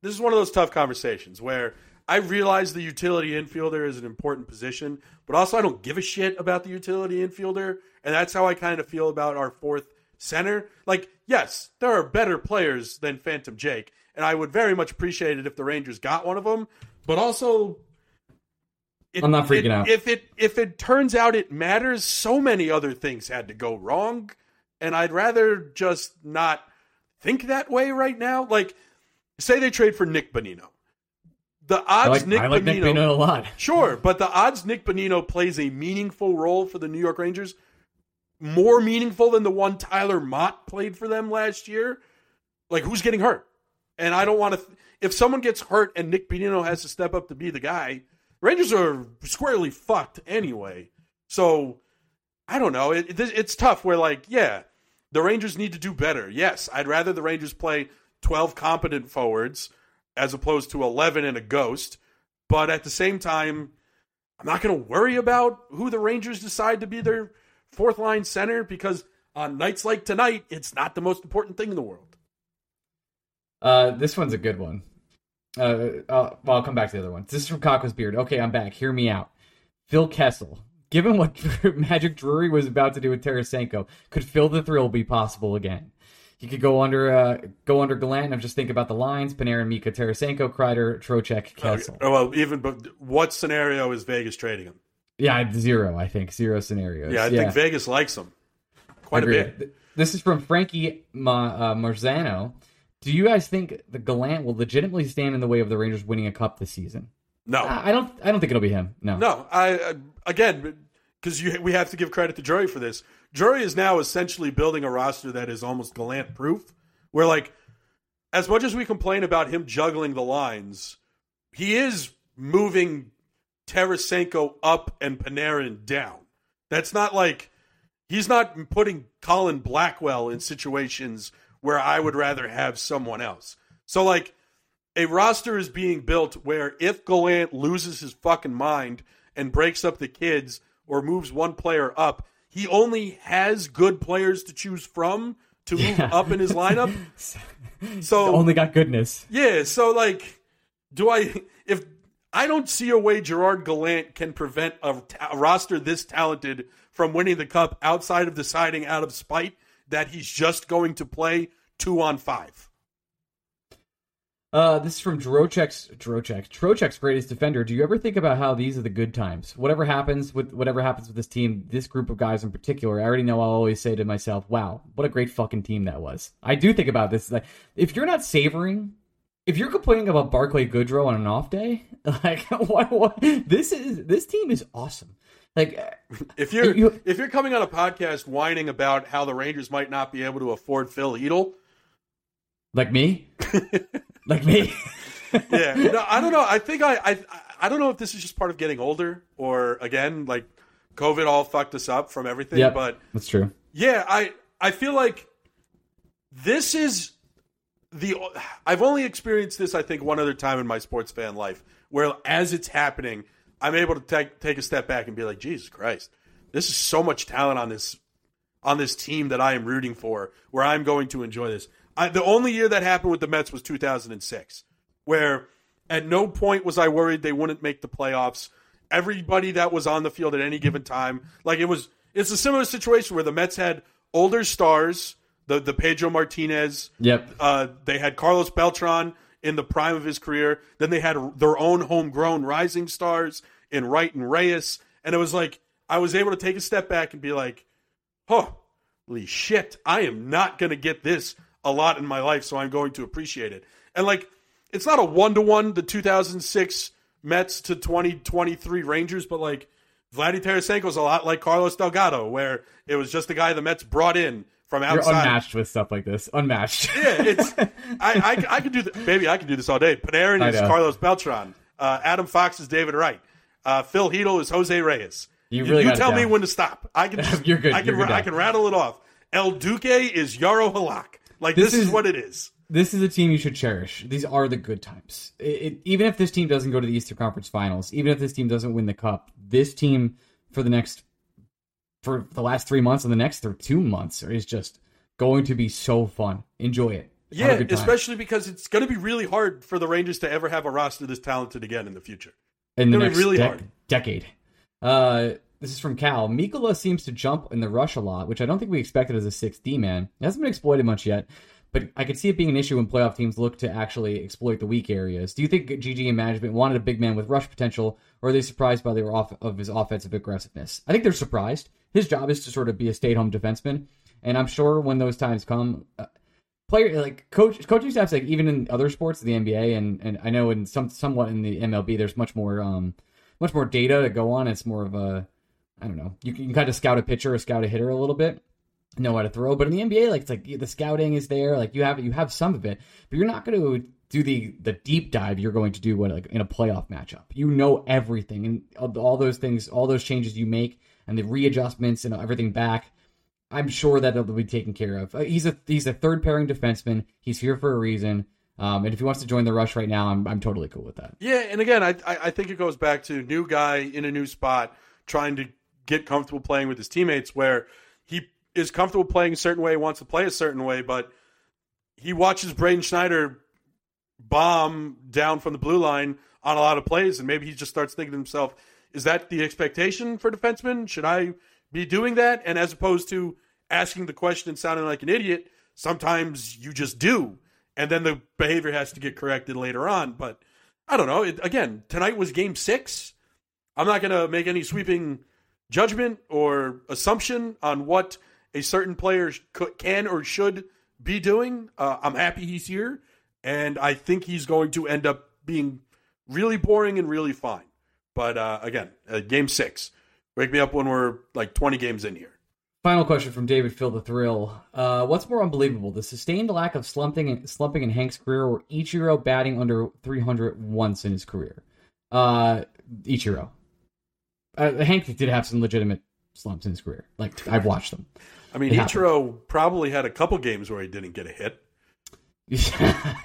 this is one of those tough conversations where I realize the utility infielder is an important position, but also I don't give a shit about the utility infielder, and that's how I kind of feel about our fourth center. Like, yes, there are better players than Phantom Jake, and I would very much appreciate it if the Rangers got one of them, but also it- I'm not freaking it- out. If it if it turns out it matters, so many other things had to go wrong, and I'd rather just not think that way right now. Like, say they trade for Nick Bonino, the I odds like, Nick I like Nick Bonino, Bonino a lot. [LAUGHS] sure, but the odds Nick Bonino plays a meaningful role for the New York Rangers, more meaningful than the one Tyler Motte played for them last year. Like, who's getting hurt? And I don't want to. Th- if someone gets hurt and Nick Bonino has to step up to be the guy, Rangers are squarely fucked anyway. So I don't know. It, it, it's tough. Where like, yeah, the Rangers need to do better. Yes, I'd rather the Rangers play twelve competent forwards as opposed to eleven and a ghost. But at the same time, I'm not going to worry about who the Rangers decide to be their fourth line center because on nights like tonight, it's not the most important thing in the world. Uh, this one's a good one. Uh, uh, well, I'll come back to the other one. This is from Cockles Beard. Okay, I'm back. Hear me out. Phil Kessel. Given what [LAUGHS] Magic Drury was about to do with Tarasenko, could Phil the Thrill be possible again? He could go under uh, go under Gallant and just think about the lines: Panarin, Mika, Tarasenko, Kreider, Trocheck, Kessel. Oh, well, even but what scenario is Vegas trading him? Yeah, zero. I think zero scenarios. Yeah, I think Vegas likes him quite a bit. This is from Frankie Ma- uh, Marzano. Do you guys think the Gallant will legitimately stand in the way of the Rangers winning a cup this season? No, I I don't. I don't think it'll be him. No. no. I uh, again because we have to give credit to Drury for this. Drury is now essentially building a roster that is almost Gallant proof. Where like, as much as we complain about him juggling the lines, he is moving Tarasenko up and Panarin down. That's not like he's not putting Colin Blackwell in situations where I would rather have someone else. So like a roster is being built where if Gallant loses his fucking mind and breaks up the kids or moves one player up, he only has good players to choose from to move Yeah. up in his lineup. [LAUGHS] So Only got goodness. yeah, so like, do I if I don't see a way Gerard Gallant can prevent a, a roster this talented from winning the cup outside of deciding out of spite that he's just going to play two on five. Uh, this is from Drochek's Drochek. Trochek's greatest defender. Do you ever think about how these are the good times? Whatever happens with whatever happens with this team, this group of guys in particular, I already know I'll always say to myself, "Wow, what a great fucking team that was." I do think about this. Like, if you're not savoring, if you're complaining about Barclay Goodrow on an off day, [LAUGHS] like, what, what? This is this team is awesome. Like, [LAUGHS] If you're You- if you're coming on a podcast whining about how the Rangers might not be able to afford Filip Chytil, like me, [LAUGHS] like me. [LAUGHS] yeah, no, I don't know. I think I, I I don't know if this is just part of getting older or again like COVID all fucked us up from everything, Yep. but That's true. Yeah, I I feel like this is the I've only experienced this I think one other time in my sports fan life where as it's happening I'm able to take take a step back and be like Jesus Christ. this is so much talent on this on this team that I am rooting for, where I'm going to enjoy this. I, the only year that happened with the Mets was 2006, where at no point was I worried they wouldn't make the playoffs. Everybody that was on the field at any given time, like it was, it's a similar situation where the Mets had older stars, the the Pedro Martinez, Yep. uh, they had Carlos Beltran in the prime of his career. Then they had their own homegrown rising stars in Wright and Reyes, and it was like I was able to take a step back and be like, holy shit, I am not going to get this a lot in my life, so I'm going to appreciate it. And like, it's not a one to one, the 2006 Mets to 2023 Rangers, but like, Vladdy Tarasenko's a lot like Carlos Delgado, where it was just the guy the Mets brought in from You're outside. unmatched with stuff like this. Unmatched. Yeah, it's I, I I could do the, baby. I could do this all day. Panarin is. Carlos Beltran. Uh, Adam Fox is David Wright. Uh, Filip Chytil is Jose Reyes. You really got it tell me when to stop. I can. [LAUGHS] Just, You're good. I can. You're good I can rattle it off. El Duque is Jaro Halak. Like this, This is, is- what it is. this is a team you should cherish. These are the good times. It, it, even if this team doesn't go to the Eastern Conference Finals, even if this team doesn't win the cup, this team for the next for the last three months and the next two months is just going to be so fun. Enjoy it. Yeah, especially because it's going to be really hard for the Rangers to ever have a roster this talented again in the future. in the next really dec- hard. decade. Uh, this is from Cal. Mikkola seems to jump in the rush a lot, which I don't think we expected as a 6D man. It hasn't been exploited much yet, but I could see it being an issue when playoff teams look to actually exploit the weak areas. Do you think GG and management wanted a big man with rush potential, or are they surprised by the off- of his offensive aggressiveness? I think they're surprised. His job is to sort of be a stay-at-home defenseman, and I'm sure when those times come, uh, player like coach coaching staffs like even in other sports, the NBA, and and I know in some somewhat in the MLB, there's much more um much more data to go on. It's more of a I don't know. You can, kind of scout a pitcher or scout a hitter a little bit, know how to throw. But in the NBA, like it's like the scouting is there. Like you have you have some of it, but you're not going to do the the deep dive you're going to do what like in a playoff matchup. You know everything and all- those things, all those changes you make and the readjustments and everything back. I'm sure that it'll be taken care of. Uh, He's a he's a third pairing defenseman. He's here for a reason. Um, and if he wants to join the rush right now, I'm I'm totally cool with that. Yeah, and again, I I think it goes back to new guy in a new spot, trying to get comfortable playing with his teammates, where he is comfortable playing a certain way, wants to play a certain way, but he watches Braden Schneider bomb down from the blue line on a lot of plays, and maybe he just starts thinking to himself, "Is that the expectation for defensemen? Should I be doing that?" And as opposed to asking the question and sounding like an idiot, sometimes you just do, and then the behavior has to get corrected later on. But I don't know. It, again, tonight was Game Six. I'm not going to make any sweeping judgment or assumption on what a certain player could, can or should be doing. Uh, I'm happy he's here, and I think he's going to end up being really boring and really fine. But uh, again, uh, game six. Wake me up when we're like 20 games in here. Final question from David Phil the Thrill. Uh, what's more unbelievable, the sustained lack of slumping, slumping in Hank's career or Ichiro batting under 300 once in his career? Uh, Ichiro. Uh, Hank did have some legitimate slumps in his career. Like, I've watched them. I mean. Ichiro probably had a couple games where he didn't get a hit. [LAUGHS]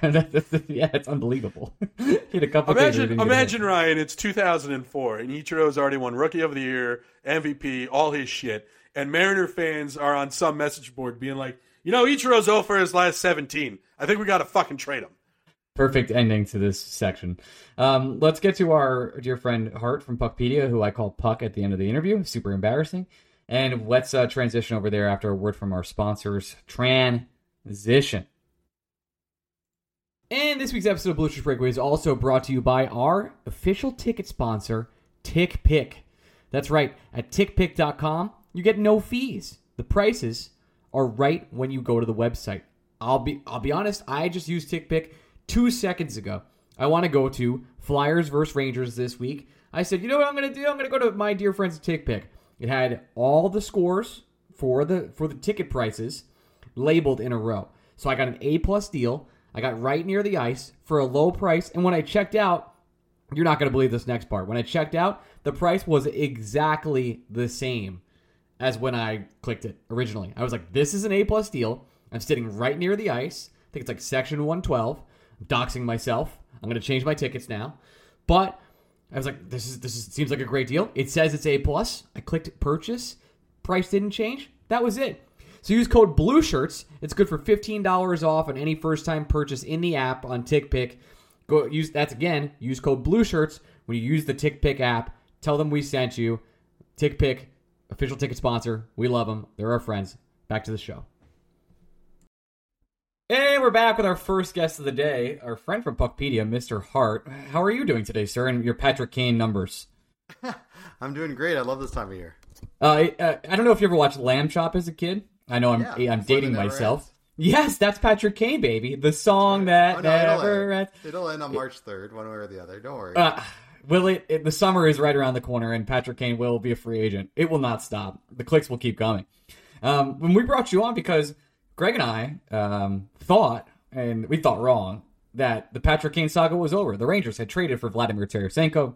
That- that's- yeah, it's unbelievable. [LAUGHS] he had a couple games where he Imagine, didn't get a hit. imagine Ryan. It's 2004, and Ichiro's already won Rookie of the Year, MVP, all his shit, and Mariner fans are on some message board being like, you know, Ichiro's 0 for his last 17. I think we got to fucking trade him. Perfect ending to this section. Um, let's get to our dear friend Hart from Puckpedia, who I call Puck at the end of the interview. Super embarrassing. And let's uh, transition over there after a word from our sponsors. Transition. And this week's episode of Blue Shirts Breakaway is also brought to you by our official ticket sponsor, TickPick. That's right. At tickpick.com, you get no fees. The prices are right when you go to the website. I'll be I'll be honest, I just used TickPick 2 seconds ago. I want to go to Flyers versus Rangers this week. I said, "You know what I'm going to do? I'm going to go to my dear friends at TickPick." It had all the scores for the for the ticket prices labeled in a row. So I got an A plus deal. I got right near the ice for a low price. And when I checked out, you're not going to believe this next part. When I checked out, the price was exactly the same as when I clicked it originally. I was like, this is an A plus deal. I'm sitting right near the ice. I think it's like section 112. I'm doxing myself. I'm to change my tickets now. But I was like, this is this is, seems like a great deal. It says it's A plus. I clicked purchase. Price didn't change. That was it. So use code Blue Shirts. It's good for fifteen dollars off on any first time purchase in the app on TickPick. Go use that's again. Use code Blue Shirts when you use the TickPick app. Tell them we sent you. TickPick, official ticket sponsor. We love them. They're our friends. Back to the show. And we're back with our first guest of the day, our friend from Puckpedia, Mr. Hart. How are you doing today, sir? And your Patrick Kane numbers. [LAUGHS] I'm doing great. I love this time of year. Uh, I, uh, I don't know if you ever watched Lamb Chop as a kid. I know I'm Yeah, I'm dating myself. Ends. Yes, that's Patrick Kane, baby. The song that Oh, no, it'll never end. It'll end on March 3rd, one way or the other. Don't worry. Uh, will it, it? The summer is right around the corner, and Patrick Kane will be a free agent. It will not stop. The clicks will keep coming. Um, when we brought you on, because Greg and I um, thought, and we thought wrong, that the Patrick Kane saga was over. The Rangers had traded for Vladimir Tarasenko.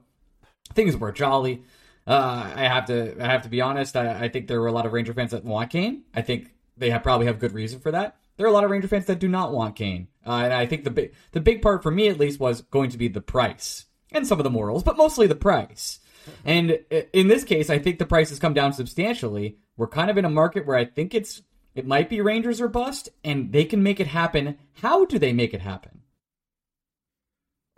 Things were jolly. Uh, I have to, I have to be honest. I, I think there were a lot of Ranger fans that want Kane. I think they have probably have good reason for that. There are a lot of Ranger fans that do not want Kane, uh, and I think the big, the big part for me at least was going to be the price and some of the morals, but mostly the price. And in this case, I think the price has come down substantially. We're kind of in a market where I think it's it might be Rangers or bust, and they can make it happen. How do they make it happen?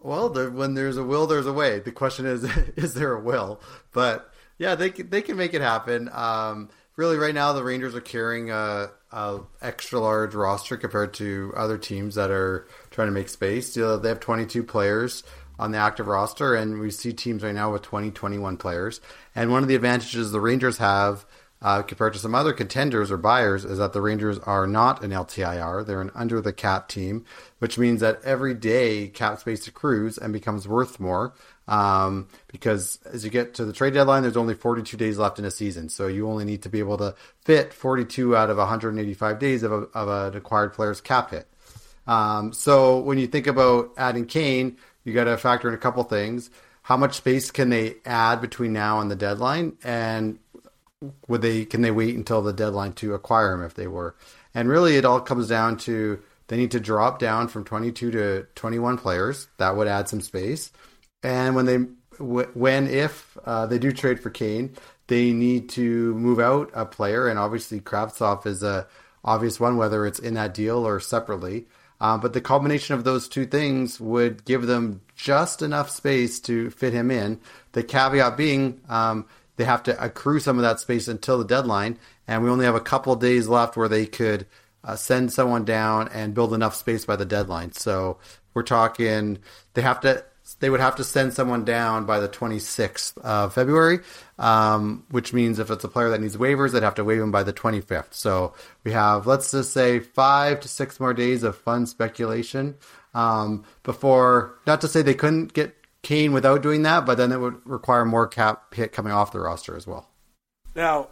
well, there, when there's a will, there's a way. The question is, [LAUGHS] is there a will? But yeah, they they can make it happen. Um, really, right now, the Rangers are carrying a, a extra large roster compared to other teams that are trying to make space. You know, they have 22 players on the active roster, and we see teams right now with 20, 21 players. And one of the advantages the Rangers have uh, compared to some other contenders or buyers is that the Rangers are not an LTIR. They're an under the cap team, which means that every day cap space accrues and becomes worth more. Um, because as you get to the trade deadline, there's only 42 days left in a season. So you only need to be able to fit 42 out of 185 days of, a, of an acquired player's cap hit. Um, so when you think about adding Kane, you got to factor in a couple things. How much space can they add between now and the deadline? And would they can they wait until the deadline to acquire him if they were? And really, it all comes down to they need to drop down from 22 to 21 players. That would add some space. And when they when if uh, they do trade for Kane, they need to move out a player, and obviously Kravtsov is a obvious one, whether it's in that deal or separately. Uh, but the combination of those two things would give them just enough space to fit him in. The caveat being um, they have to accrue some of that space until the deadline, and we only have a couple days left where they could uh, send someone down and build enough space by the deadline. So we're talking they have to they would have to send someone down by the 26th of February, um, which means if it's a player that needs waivers, they'd have to waive him by the 25th. So we have, let's just say, five to six more days of fun speculation um, before, not to say they couldn't get Kane without doing that, but then it would require more cap hit coming off the roster as well. Now,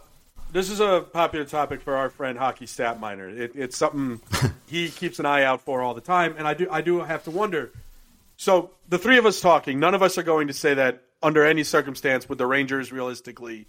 this is a popular topic for our friend Hockey Stat Miner. It, it's something [LAUGHS] he keeps an eye out for all the time, and I do I do have to wonder. So the three of us talking, none of us are going to say that under any circumstance would the Rangers realistically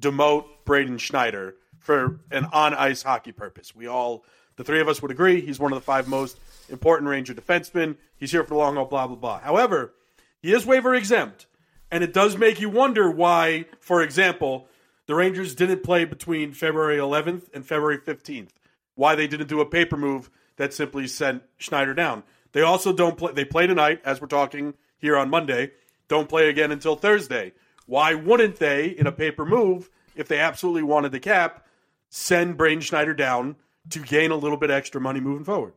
demote Braden Schneider for an on ice hockey purpose. We all, the three of us, would agree he's one of the five most important Ranger defensemen. He's here for the long haul. Blah blah blah. However, he is waiver exempt, and it does make you wonder why, for example, the Rangers didn't play between February 11th and February 15th. Why they didn't do a paper move that simply sent Schneider down. They also don't play. They play tonight, as we're talking here on Monday. Don't play again until Thursday. Why wouldn't they, in a paper move, if they absolutely wanted the cap, send Braden Schneider down to gain a little bit extra money moving forward?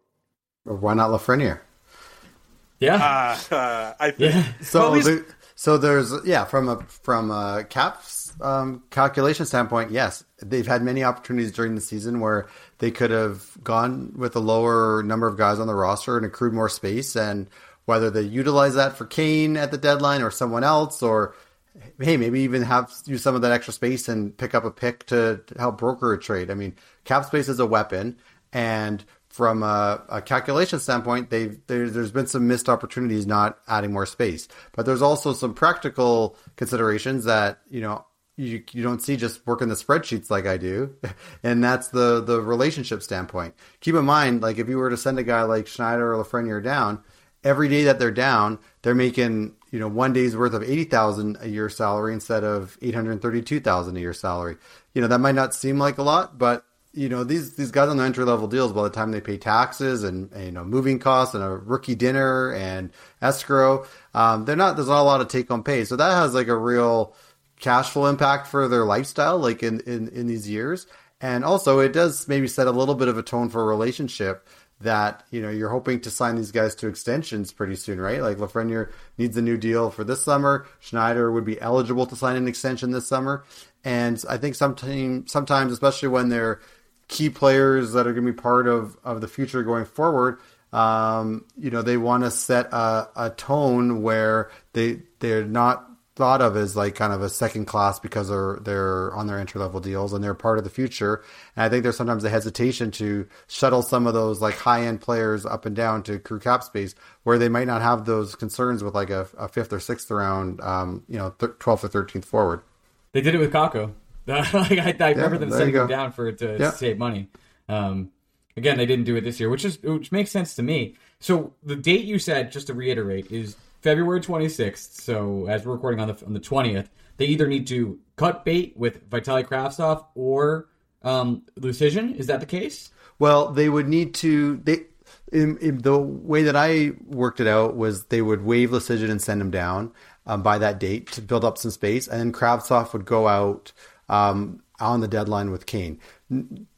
Or why not Lafreniere? Yeah. Uh, uh, I think. Yeah. So Well, least- the, so there's yeah from a from a caps um, calculation standpoint, yes, they've had many opportunities during the season where they could have gone with a lower number of guys on the roster and accrued more space, and whether they utilize that for Kane at the deadline or someone else, or hey, maybe even have use some of that extra space and pick up a pick to, to help broker a trade. I mean, cap space is a weapon, and from a, a calculation standpoint, they've there, there's been some missed opportunities not adding more space, but there's also some practical considerations that you know you you don't see just working the spreadsheets like I do, [LAUGHS] and that's the the relationship standpoint. Keep in mind, like if you were to send a guy like Schneider or Lafreniere down, every day that they're down, they're making you know one day's worth of eighty thousand a year salary instead of eight hundred thirty two thousand a year salary. You know that might not seem like a lot, but you know these these guys on the entry level deals by the time they pay taxes and, and you know moving costs and a rookie dinner and escrow, um, they're not there's not a lot of take home pay. So that has like a real cash flow impact for their lifestyle, like in, in in these years. And also, it does maybe set a little bit of a tone for a relationship that you know you're hoping to sign these guys to extensions pretty soon, right? Like Lafreniere needs a new deal for this summer. Schneider would be eligible to sign an extension this summer, and I think sometimes, sometimes, especially when they're key players that are going to be part of of the future going forward, um, you know, they want to set a, a tone where they they're not thought of as like kind of a second class because they're they're on their entry level deals and they're part of the future. And I think there's sometimes a hesitation to shuttle some of those like high end players up and down to crew cap space where they might not have those concerns with like a, a fifth or sixth round, um, you know, twelfth or thirteenth forward. They did it with Kakko. [LAUGHS] like I, I remember them setting him down for to yeah. save money. Um, again, they didn't do it this year, which is which makes sense to me. So the date you said, just to reiterate, is February 26th. So as we're recording on the on the 20th, they either need to cut bait with Vitaly Kravtsov or um, Lucian. Is that the case? Well, they would need to. They in, in the way that I worked it out was they would waive Lucian and send him down um, by that date to build up some space, and then Kravtsov would go out um, on the deadline with Kane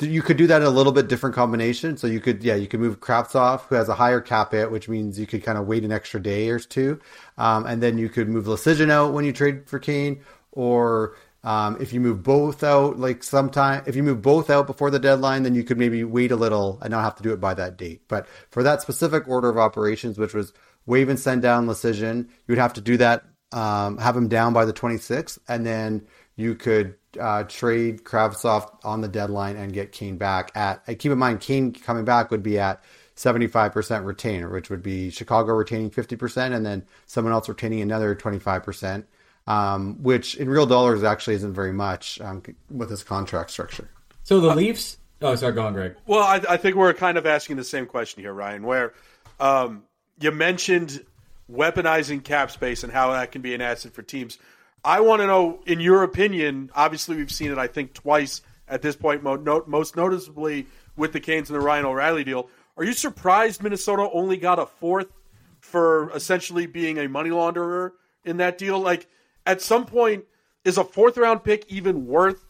you could do that in a little bit different combination. So you could, yeah, you could move Kravtsov, who has a higher cap hit, which means you could kind of wait an extra day or two, um, and then you could move Leschyshyn out when you trade for Kane, or um, if you move both out, like sometime, if you move both out before the deadline, then you could maybe wait a little and not have to do it by that date. But for that specific order of operations, which was waive and send down Leschyshyn, you would have to do that, um, have him down by the 26th, and then you could uh, trade Kravtsov on the deadline and get Kane back at. keep in mind, Kane coming back would be at 75% retainer, which would be Chicago retaining 50% and then someone else retaining another 25%, um, which in real dollars actually isn't very much um, with this contract structure. So the Leafs. Oh, sorry, go on, Greg. Well, I, I think we're kind of asking the same question here, Ryan, where um, you mentioned weaponizing cap space and how that can be an asset for teams. I want to know, in your opinion, obviously we've seen it, I think, twice at this point, most noticeably with the Canes and the Ryan O'Reilly deal. Are you surprised Minnesota only got a fourth for essentially being a money launderer in that deal? Like, at some point, is a fourth round pick even worth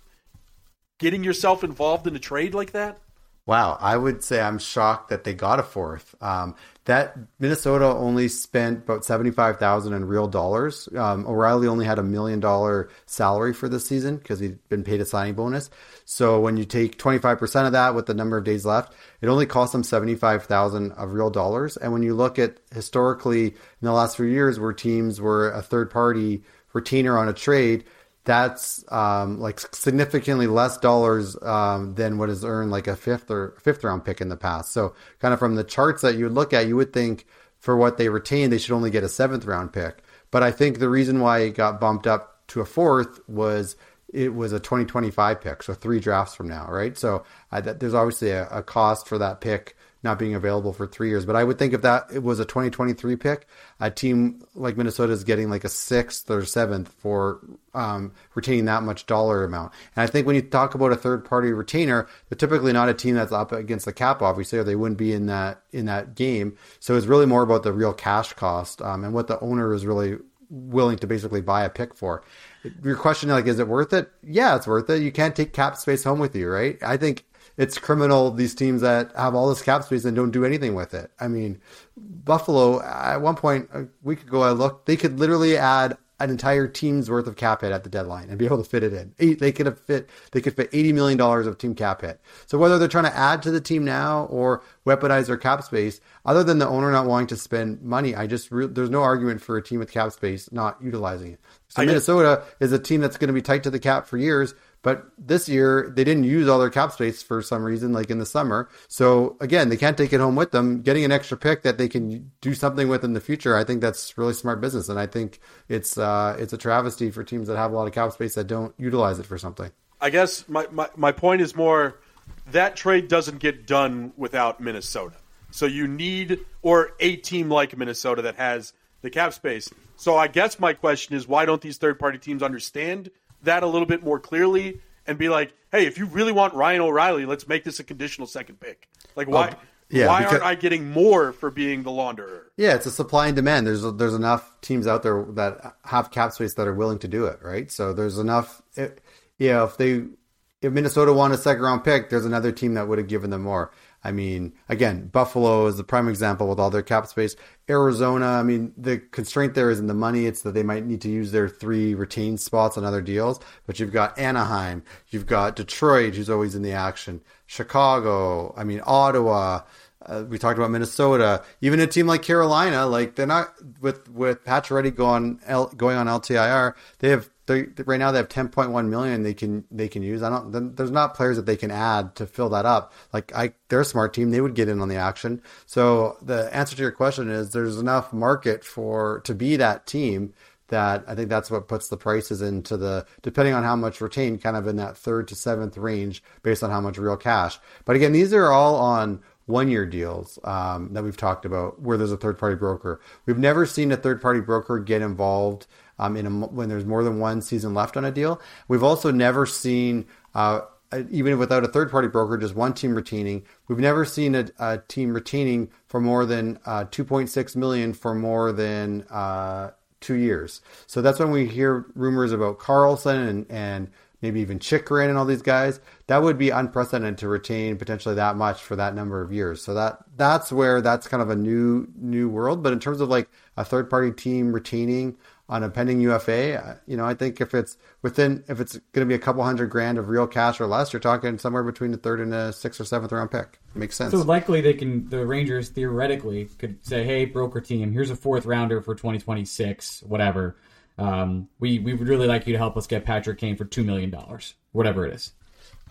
getting yourself involved in a trade like that? Wow, I would say I'm shocked that they got a fourth. Um, that Minnesota only spent about seventy five thousand in real dollars. Um, O'Reilly only had a million dollar salary for this season because he'd been paid a signing bonus. So when you take twenty five percent of that with the number of days left, it only cost them seventy five thousand of real dollars. And when you look at historically in the last few years where teams were a third party retainer on a trade, that's um, like significantly less dollars um, than what is earned like a fifth or fifth round pick in the past. So, kind of from the charts that you would look at, you would think for what they retain, they should only get a seventh round pick. But I think the reason why it got bumped up to a fourth was it was a 2025 pick, so three drafts from now, right? So uh, there's obviously a, a cost for that pick not being available for three years. But I would think if that it was a 2023 pick, a team like Minnesota is getting like a sixth or seventh for um, retaining that much dollar amount. And I think when you talk about a third party retainer, they're typically not a team that's up against the cap, obviously, or they wouldn't be in that in that game. So it's really more about the real cash cost um, and what the owner is really willing to basically buy a pick for. Your question, like, is it worth it? Yeah, it's worth it. You can't take cap space home with you, right? I think it's criminal these teams that have all this cap space and don't do anything with it. I mean, Buffalo at one point a week ago I looked, they could literally add an entire team's worth of cap hit at the deadline and be able to fit it in. Eight, they could have fit they could fit eighty million dollars of team cap hit. So whether they're trying to add to the team now or weaponize their cap space, other than the owner not wanting to spend money, I just re- there's no argument for a team with cap space not utilizing it. So I Minnesota is a team that's going to be tight to the cap for years, but this year they didn't use all their cap space for some reason, like in the summer. So again, they can't take it home with them. Getting an extra pick that they can do something with in the future, I think that's really smart business, and I think it's uh, it's a travesty for teams that have a lot of cap space that don't utilize it for something. I guess my, my, my point is more that trade doesn't get done without Minnesota. So you need or a team like Minnesota that has the cap space. So I guess my question is, why don't these third party teams understand that a little bit more clearly and be like, hey, if you really want Ryan O'Reilly, let's make this a conditional second pick. Like why? Yeah, why because- aren't I getting more for being the launderer? Yeah, it's a supply and demand. There's there's enough teams out there that have cap space that are willing to do it, right? So there's enough. It, yeah, if they if Minnesota won a second round pick, there's another team that would have given them more. I mean, again, Buffalo is the prime example with all their cap space. Arizona, I mean, the constraint there isn't the money; it's that they might need to use their three retained spots on other deals. But you've got Anaheim, you've got Detroit, who's always in the action, Chicago, I mean, Ottawa. Uh, we talked about Minnesota. Even a team like Carolina, like they're not with with Pacioretty going L, going on LTIR. They have they, right now they have 10.1 million they can they can use. I don't. There's not players that they can add to fill that up. Like I, they're a smart team. They would get in on the action. So the answer to your question is there's enough market for to be that team that I think that's what puts the prices into the depending on how much retained, kind of in that third to seventh range based on how much real cash. But again, these are all on one year deals um, that we've talked about where there's a third party broker. We've never seen a third party broker get involved um, in a, when there's more than one season left on a deal. We've also never seen. Uh, even without a third party broker, just one team retaining. We've never seen a, a team retaining for more than uh, 2.6 million for more than uh, two years. So that's when we hear rumors about Carlson and, and maybe even Chychrun and all these guys. That would be unprecedented to retain potentially that much for that number of years. So that that's where that's kind of a new new world. But in terms of like a third party team retaining on a pending UFA, you know, I think if it's within if it's going to be a couple hundred grand of real cash or less, you're talking somewhere between a third and a sixth or seventh round pick. Makes sense. So likely they can the Rangers theoretically could say, "Hey, broker team, here's a fourth rounder for 2026, whatever. Um, we we would really like you to help us get Patrick Kane for two million dollars, whatever it is."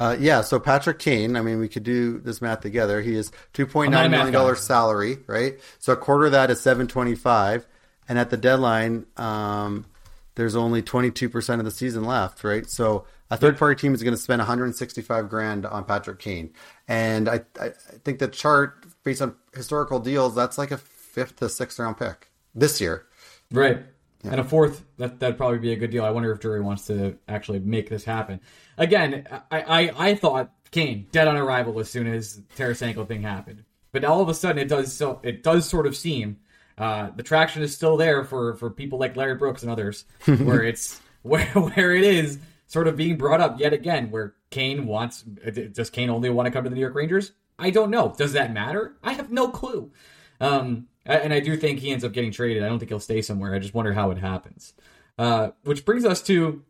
Uh, yeah, so Patrick Kane, I mean, we could do this math together. He is two point nine million dollars salary, right? So a quarter of that is seven twenty five, and at the deadline, um, there's only twenty two percent of the season left, right? So a third party team is going to spend one hundred sixty five grand on Patrick Kane, and I, I think the chart based on historical deals, that's like a fifth to sixth round pick this year. Right. And a fourth, that that'd probably be a good deal. I wonder if Drury wants to actually make this happen. Again, I, I, I thought Kane dead on arrival as soon as Tarasenko thing happened, but all of a sudden it does so it does sort of seem uh, the traction is still there for for people like Larry Brooks and others, [LAUGHS] where it's [LAUGHS] where where it is sort of being brought up yet again, where Kane wants does Kane only want to come to the New York Rangers? I don't know. Does that matter? I have no clue. Um, and I do think he ends up getting traded. I don't think he'll stay somewhere. I just wonder how it happens. Uh, which brings us to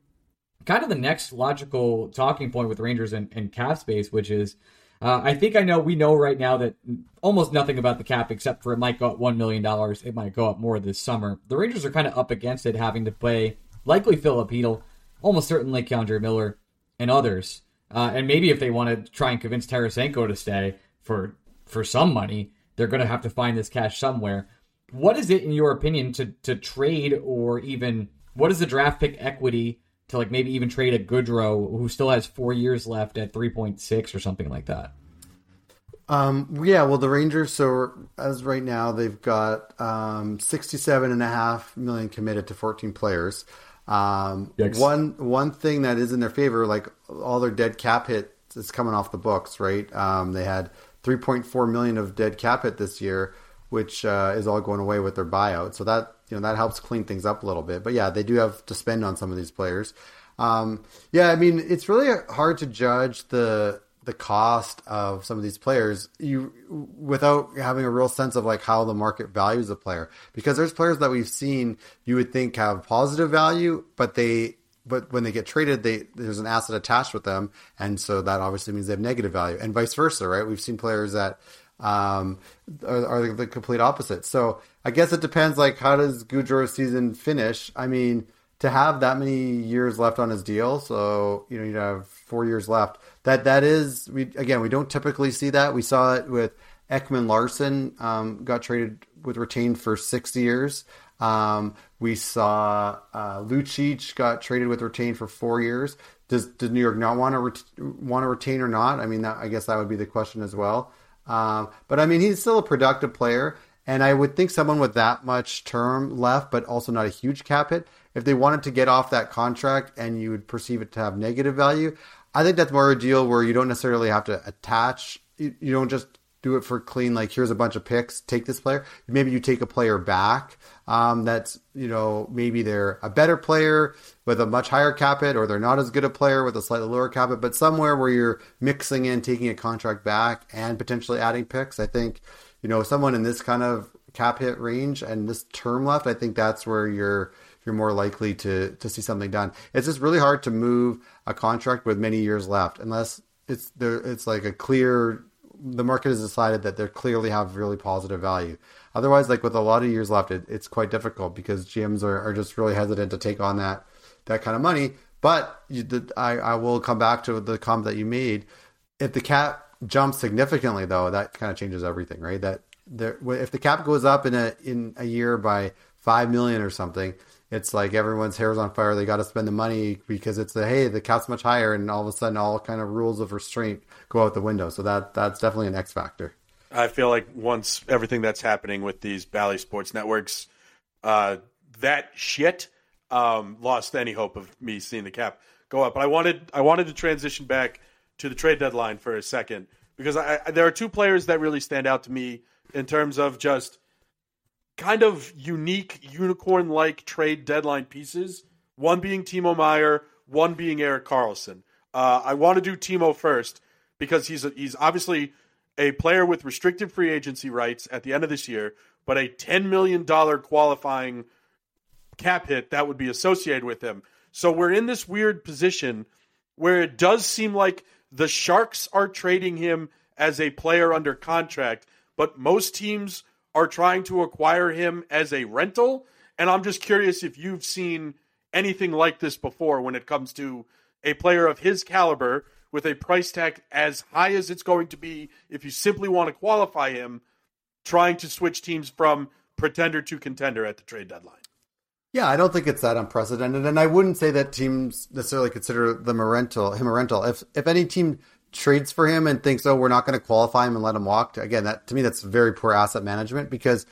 kind of the next logical talking point with Rangers and, and cap space, which is uh, I think I know we know right now that almost nothing about the cap except for it might go up $1 million. It might go up more this summer. The Rangers are kind of up against it, having to play likely Filip Chytil, almost certainly K'Andre Miller, and others. Uh, and maybe if they want to try and convince Tarasenko to stay for for some money, they're going to have to find this cash somewhere. What is it, in your opinion, to to trade or even what is the draft pick equity to like maybe even trade a Goodrow who still has four years left at three point six or something like that? Um, yeah, well, the Rangers, so as right now, they've got um, 67 and a half million committed to 14 players. Um, one one thing that is in their favor, like all their dead cap hit is coming off the books, right? Um, they had 3.4 million of dead cap hit this year, which uh, is all going away with their buyout. So that you know that helps clean things up a little bit. But yeah, they do have to spend on some of these players. Um, yeah, I mean it's really hard to judge the the cost of some of these players. You without having a real sense of like how the market values a player. Because there's players that we've seen you would think have positive value but they but when they get traded they there's an asset attached with them. And so that obviously means they have negative value. And vice versa right? We've seen players that um, are, are the complete opposite. So i guess it depends like how does Goodrow's season finish? I mean to have that many years left on his deal so you know you have four years left. That that is we again we don't typically see that. We saw it with Ekman Larsson um, got traded with retained for six years. Um, we saw uh, Lucic got traded with retained for four years. Does does New York not want to ret- want to retain or not? I mean that, I guess that would be the question as well um, but I mean he's still a productive player And I would think someone with that much term left, but also not a huge cap hit, if they wanted to get off that contract and you would perceive it to have negative value, I think that's more a deal where you don't necessarily have to attach. You, you don't just do it for clean. Like here's a bunch of picks. Take this player. Maybe you take a player back. Um, that's you know maybe they're a better player with a much higher cap hit, or they're not as good a player with a slightly lower cap hit. But somewhere where you're mixing in taking a contract back and potentially adding picks, I think you know someone in this kind of cap hit range and this term left, I think that's where you're you're more likely to to see something done. It's just really hard to move a contract with many years left unless it's there. It's like a clear. The market has decided that they clearly have really positive value. Otherwise, like with a lot of years left, it, it's quite difficult because GMs are, are just really hesitant to take on that that kind of money. But you, the, I, I will come back to the comment that you made. If the cap jumps significantly, though, that kind of changes everything, right? That there, if the cap goes up in a in a year by five million or something, it's like everyone's hair's on fire. They got to spend the money because it's the hey, the cap's much higher, and all of a sudden, all kind of rules of restraint go out the window. So that that's definitely an X factor. I feel like once everything that's happening with these Bally Sports networks, uh, that shit um, lost any hope of me seeing the cap go up. But I wanted I wanted to transition back to the trade deadline for a second because I, I, there are two players that really stand out to me in terms of just kind of unique unicorn like trade deadline pieces. One being Timo Meier, one being Erik Karlsson. Uh, I want to do Timo first because he's a, he's obviously a player with restricted free agency rights at the end of this year, but a ten million dollar qualifying cap hit that would be associated with him. So we're in this weird position where it does seem like the Sharks are trading him as a player under contract, but most teams are trying to acquire him as a rental. And I'm just curious if you've seen anything like this before when it comes to a player of his caliber with a price tag as high as it's going to be if you simply want to qualify him, trying to switch teams from pretender to contender at the trade deadline. Yeah, I don't think it's that unprecedented, and I wouldn't say that teams necessarily consider them a rental, him a rental. If if any team trades for him and thinks, oh, we're not going to qualify him and let him walk. Again, that to me, that's very poor asset management because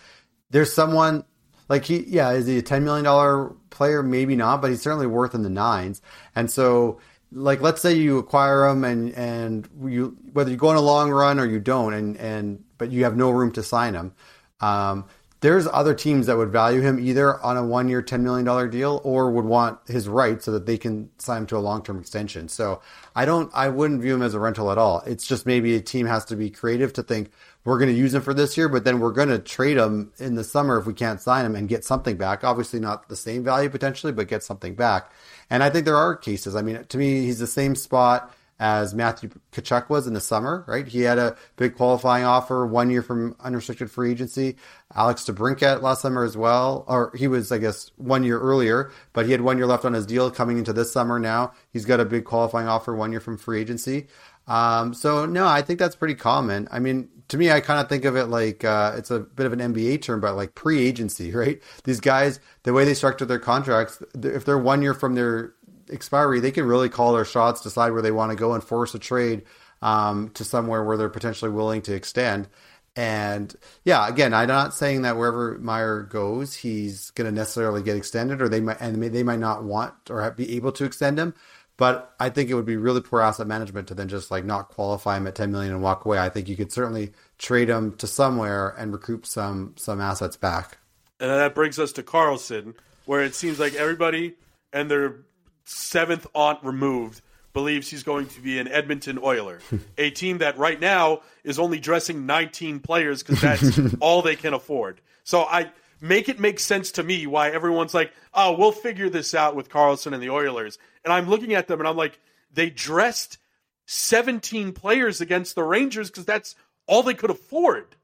there's someone like he, yeah, is he a $10 million player? Maybe not, but he's certainly worth in the nines. And so, like, let's say you acquire him and, and you, whether you go on a long run or you don't, and, and, but you have no room to sign him. Um, there's other teams that would value him either on a one year, $10 million deal or would want his rights so that they can sign him to a long term extension. So I don't, I wouldn't view him as a rental at all. It's just maybe a team has to be creative to think we're going to use him for this year, but then we're going to trade him in the summer if we can't sign him and get something back. Obviously, not the same value potentially, but get something back. And I think there are cases. I mean, to me, he's the same spot as Matthew Tkachuk was in the summer, right? He had a big qualifying offer, one year from unrestricted free agency. Alex DeBrincat last summer as well, or he was, I guess, one year earlier, but he had one year left on his deal coming into this summer now. He's got a big qualifying offer, one year from free agency. Um, so no, I think that's pretty common. I mean, to me, I kind of think of it like uh, it's a bit of an NBA term, but like pre-agency, [LAUGHS] right? These guys, the way they structure their contracts, if they're one year from their expiry, they can really call their shots, decide where they want to go, and force a trade um, to somewhere where they're potentially willing to extend. And yeah, again, I'm not saying that wherever Meier goes, he's going to necessarily get extended, or they might and they might not want or be able to extend him. But I think it would be really poor asset management to then just like not qualify him at 10 million and walk away. I think you could certainly trade him to somewhere and recoup some some assets back. And that brings us to Karlsson, where it seems like everybody and their seventh aunt removed believes he's going to be an Edmonton Oiler, [LAUGHS] a team that right now is only dressing 19 players because that's [LAUGHS] all they can afford. So I make it make sense to me why everyone's like, "Oh, we'll figure this out with Karlsson and the Oilers." And I'm looking at them and I'm like, they dressed 17 players against the Rangers because that's all they could afford.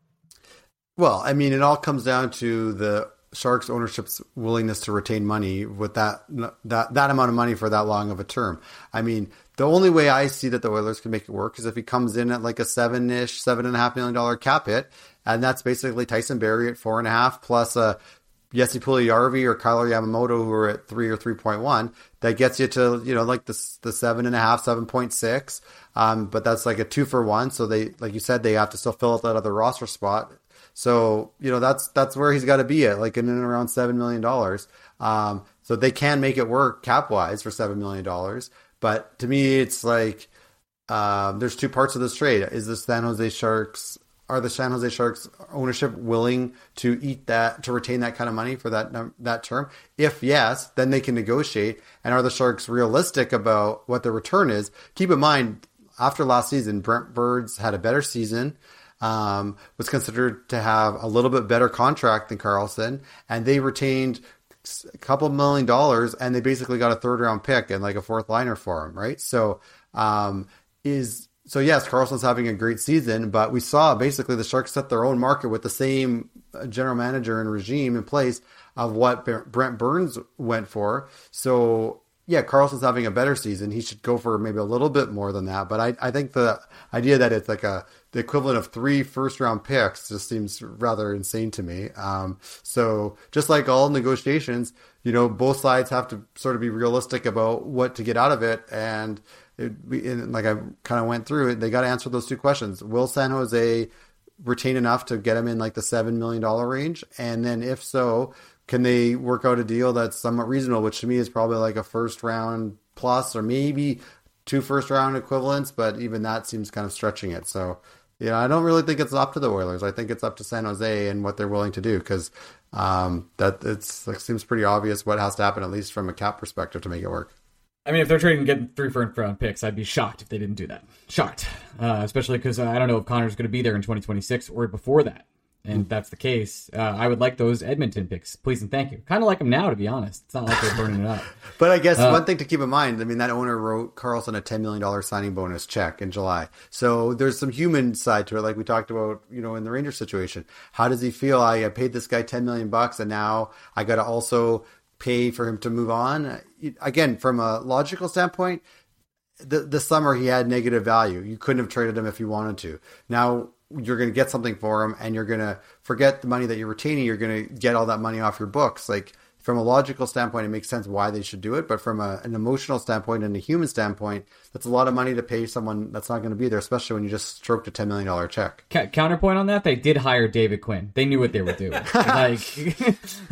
Well, I mean, it all comes down to the Sharks ownership's willingness to retain money with that that that amount of money for that long of a term. I mean, the only way I see that the Oilers can make it work is if he comes in at like a seven ish, seven and a half million dollar cap hit, and that's basically Tyson Barrie at four and a half plus a Jesse Puljujarvi or Kailer Yamamoto who are at three or three point one. That gets you to you know like the the seven and a half, seven point six. Um, but that's like a two for one. So they like you said they have to still fill out that other roster spot So you know that's that's where he's got to be at, like in and around seven million dollars. Um, so they can make it work cap wise for seven million dollars. But to me, it's like um, there's two parts of this trade. Is the San Jose Sharks are the San Jose Sharks ownership willing to eat that to retain that kind of money for that that term? If yes, then they can negotiate. And are the Sharks realistic about what the return is? Keep in mind, after last season, Brent Burns had a better season. Um, was considered to have a little bit better contract than Karlsson, and they retained a couple million dollars, and they basically got a third round pick and like a fourth liner for him, right? So, um, is so yes, Karlsson's having a great season, but we saw basically the Sharks set their own market with the same uh, general manager and regime in place of what Brent Burns went for. So yeah, Karlsson's having a better season. He should go for maybe a little bit more than that. But I, I think the idea that it's like a the equivalent of three first round picks just seems rather insane to me. Um, so just like all negotiations, you know, both sides have to sort of be realistic about what to get out of it and it, like I kind of went through it, they got to answer those two questions. Will San Jose retain enough to get him in like the seven million dollar range? And then if so, can they work out a deal that's somewhat reasonable, which to me is probably like a first round plus or maybe two first round equivalents, but even that seems kind of stretching it. So, yeah, I don't really think it's up to the Oilers. I think it's up to San Jose and what they're willing to do because um, that it's it seems pretty obvious what has to happen at least from a cap perspective to make it work. I mean, if they're trading getting three first round picks, I'd be shocked if they didn't do that. Shocked, uh, especially because uh, I don't know if Connor's going to be there in 2026 or before that. And if that's the case, uh, I would like those Edmonton picks, please and thank you. Kind of like them now, to be honest. It's not like they're burning it up. [LAUGHS] but I guess uh, one thing to keep in mind, I mean, that owner wrote Karlsson a $10 million signing bonus check in July. So there's some human side to it, like we talked about, you know, in the Rangers situation. How does he feel? I paid this guy 10 million bucks, and now I got to also pay for him to move on. Again, from a logical standpoint, the the summer he had negative value. You couldn't have traded him if you wanted to. Now you're going to get something for him, and you're going to forget the money that you're retaining. You're going to get all that money off your books. Like from a logical standpoint, it makes sense why they should do it. But from a, an emotional standpoint and a human standpoint, that's a lot of money to pay someone that's not going to be there, especially when you just stroked a $10 million check. counterpoint on that, they did hire David Quinn. They knew what they were doing. [LAUGHS] like,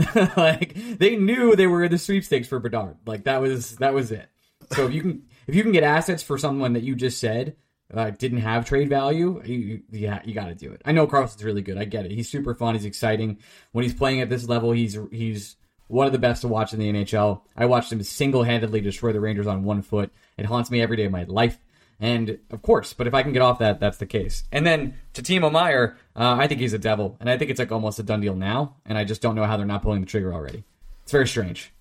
[LAUGHS] like they knew they were in the sweepstakes for Bedard. Like that was, that was it. So if you can, if you can get assets for someone that you just said, uh, didn't have trade value, you, yeah, you got to do it. I know Karlsson's really good. I get it. He's super fun. He's exciting. When he's playing at this level, he's he's one of the best to watch in the NHL. I watched him single handedly destroy the Rangers on one foot. It haunts me every day of my life. And of course, but if I can get off that, that's the case. And then to Timo Meier, uh, I think he's a devil, and I think it's like almost a done deal now. And I just don't know how they're not pulling the trigger already. It's very strange.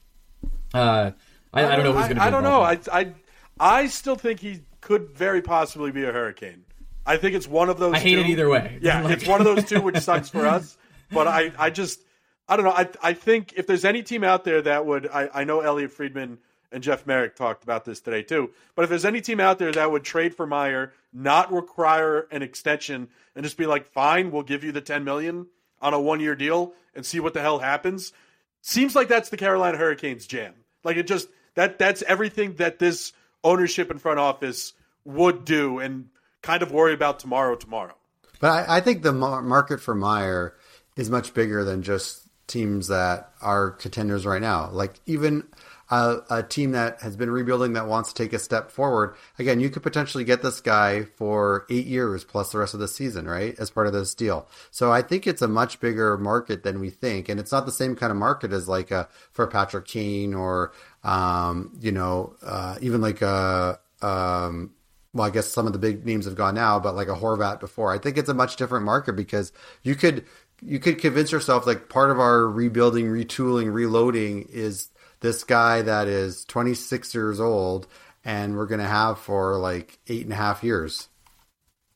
Uh, I, I, don't know who's going to. I, I don't know. I, I I still think he could very possibly be a Hurricane. I think it's one of those. I hate two. it either way. Yeah, [LAUGHS] like... it's one of those two, which sucks for us. But I, I just I don't know. I I think if there's any team out there that would, I, I know Elliot Friedman and Jeff Marek talked about this today too. But if there's any team out there that would trade for Meier, not require an extension, and just be like, fine, we'll give you the 10 million on a one year deal and see what the hell happens. Seems like that's the Carolina Hurricanes jam. Like it just that that's everything that this ownership and front office would do and kind of worry about tomorrow tomorrow. But I, I think the market for Meier is much bigger than just teams that are contenders right now. Like even a, a, team that has been rebuilding that wants to take a step forward. Again, you could potentially get this guy for eight years plus the rest of the season, right? As part of this deal. So I think it's a much bigger market than we think, and it's not the same kind of market as like a for Patrick Kane or um, you know uh, even like a. Um, well, I guess some of the big names have gone now, but like a Horvat before. I think it's a much different market because you could you could convince yourself like part of our rebuilding, retooling, reloading is this guy that is 26 years old and we're going to have for like eight and a half years.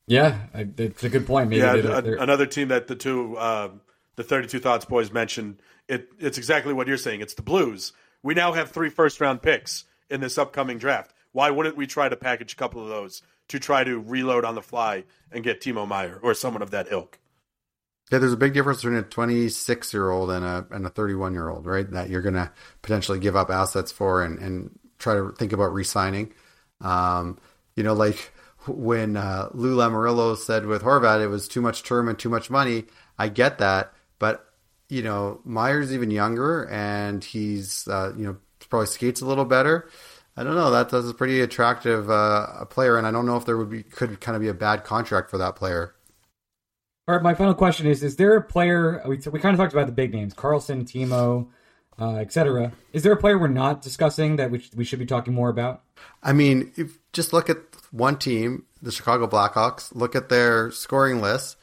Yeah, it's a good point. Maybe yeah, another team that the two, uh, the 32 Thoughts boys mentioned, it, it's exactly what you're saying. It's the Blues. We now have three first round picks in this upcoming draft. Why wouldn't we try to package a couple of those to try to reload on the fly and get Timo Meier or someone of that ilk? Yeah, there's a big difference between a 26 year old and a and a 31 year old, right? That you're going to potentially give up assets for and and try to think about re-signing. Um, you know, like when uh, Lou Lamoriello said with Horvat, it was too much term and too much money. I get that, but you know, Meier's even younger, and he's uh, you know probably skates a little better. I don't know. That that's a pretty attractive uh, player, and I don't know if there would be could kind of be a bad contract for that player. All right, my final question is: Is there a player we we kind of talked about the big names, Karlsson, Timo, uh, etc. Is there a player we're not discussing that we we should be talking more about? I mean, if just look at one team, the Chicago Blackhawks. Look at their scoring list.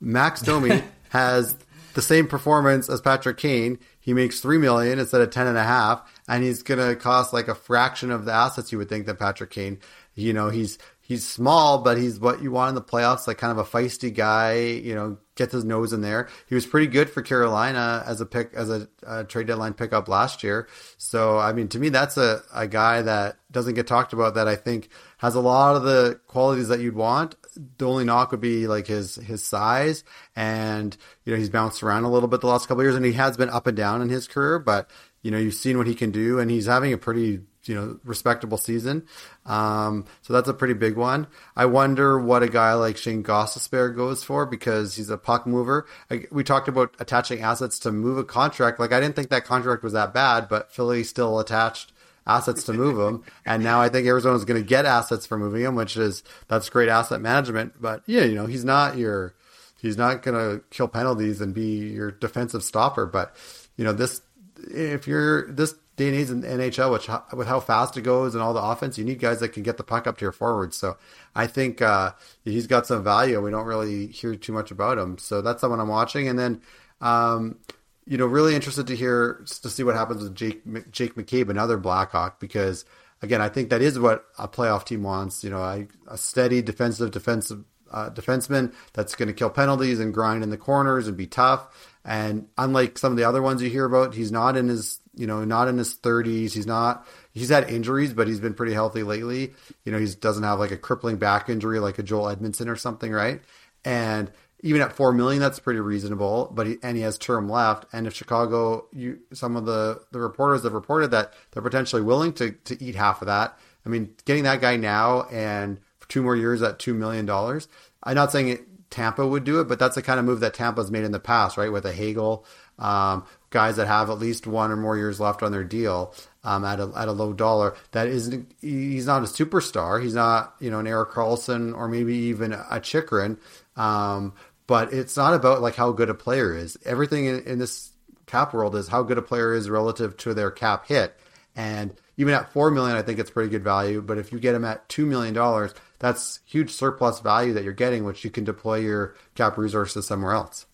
Max Domi [LAUGHS] has the same performance as Patrick Kane. He makes three million instead of ten and a half, and he's gonna cost like a fraction of the assets you would think that Patrick Kane. You know, he's he's small, but he's what you want in the playoffs, like kind of a feisty guy. You know, gets his nose in there. He was pretty good for Carolina as a pick as a, a trade deadline pickup last year. So I mean, to me, that's a a guy that doesn't get talked about that I think has a lot of the qualities that you'd want the only knock would be like his his size, and you know he's bounced around a little bit the last couple years, and he has been up and down in his career. But you know you've seen what he can do, and he's having a pretty you know respectable season. Um, so that's a pretty big one. I wonder what a guy like Shane Gostisbehere goes for because he's a puck mover. I, we talked about attaching assets to move a contract. Like I didn't think that contract was that bad, but Philly still attached assets to move him. [LAUGHS] And now I think Arizona's going to get assets for moving him, which is that's great asset management. But yeah, you know, he's not your he's not going to kill penalties and be your defensive stopper. But you know, this if you're this day and age in NHL, which with how fast it goes and all the offense, you need guys that can get the puck up to your forwards. So I think uh, he's got some value. We don't really hear too much about him, so that's someone I'm watching. And then um, you know, really interested to hear to see what happens with Jake Jake McCabe, another Blackhawk, because again, I think that is what a playoff team wants. You know, a, a steady defensive defensive uh, defenseman that's going to kill penalties and grind in the corners and be tough. And unlike some of the other ones you hear about, he's not in his you know not in his 30s. He's not. He's had injuries, but he's been pretty healthy lately. You know, he doesn't have like a crippling back injury like a Joel Edmundson or something, right? And even at four million, that's pretty reasonable. But he, and he has term left. And if Chicago, you some of the the reporters have reported that they're potentially willing to to eat half of that. I mean, getting that guy now and for two more years at two million dollars. I'm not saying it, Tampa would do it, but that's the kind of move that Tampa's made in the past, right? With a Hagel, um, guys that have at least one or more years left on their deal. Um, at a at a low dollar. That isn't he's not a superstar. He's not you know an Erik Karlsson or maybe even a Chychrun. Um, but it's not about like how good a player is. Everything in, in this cap world is how good a player is relative to their cap hit. And even at four million, I think it's pretty good value. But if you get him at two million dollars, that's huge surplus value that you're getting, which you can deploy your cap resources somewhere else.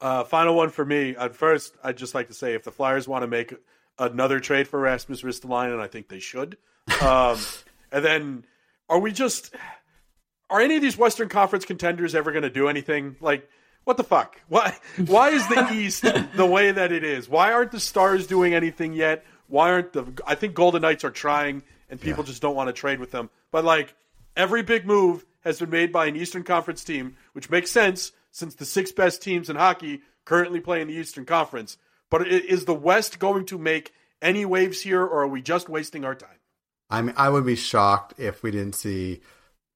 Uh, final one for me. At first, I'd just like to say if the Flyers want to make another trade for Rasmus Ristolainen, I think they should. Um, [LAUGHS] and then, are we just? are any of these Western Conference contenders ever going to do anything? Like, what the fuck? Why? Why is the [LAUGHS] East the way that it is? Why aren't the Stars doing anything yet? Why aren't the? I think Golden Knights are trying, and people yeah. just don't want to trade with them. But like every big move has been made by an Eastern Conference team, which makes sense since the six best teams in hockey currently play in the Eastern Conference. But is the West going to make any waves here, or are we just wasting our time? I mean, I would be shocked if we didn't see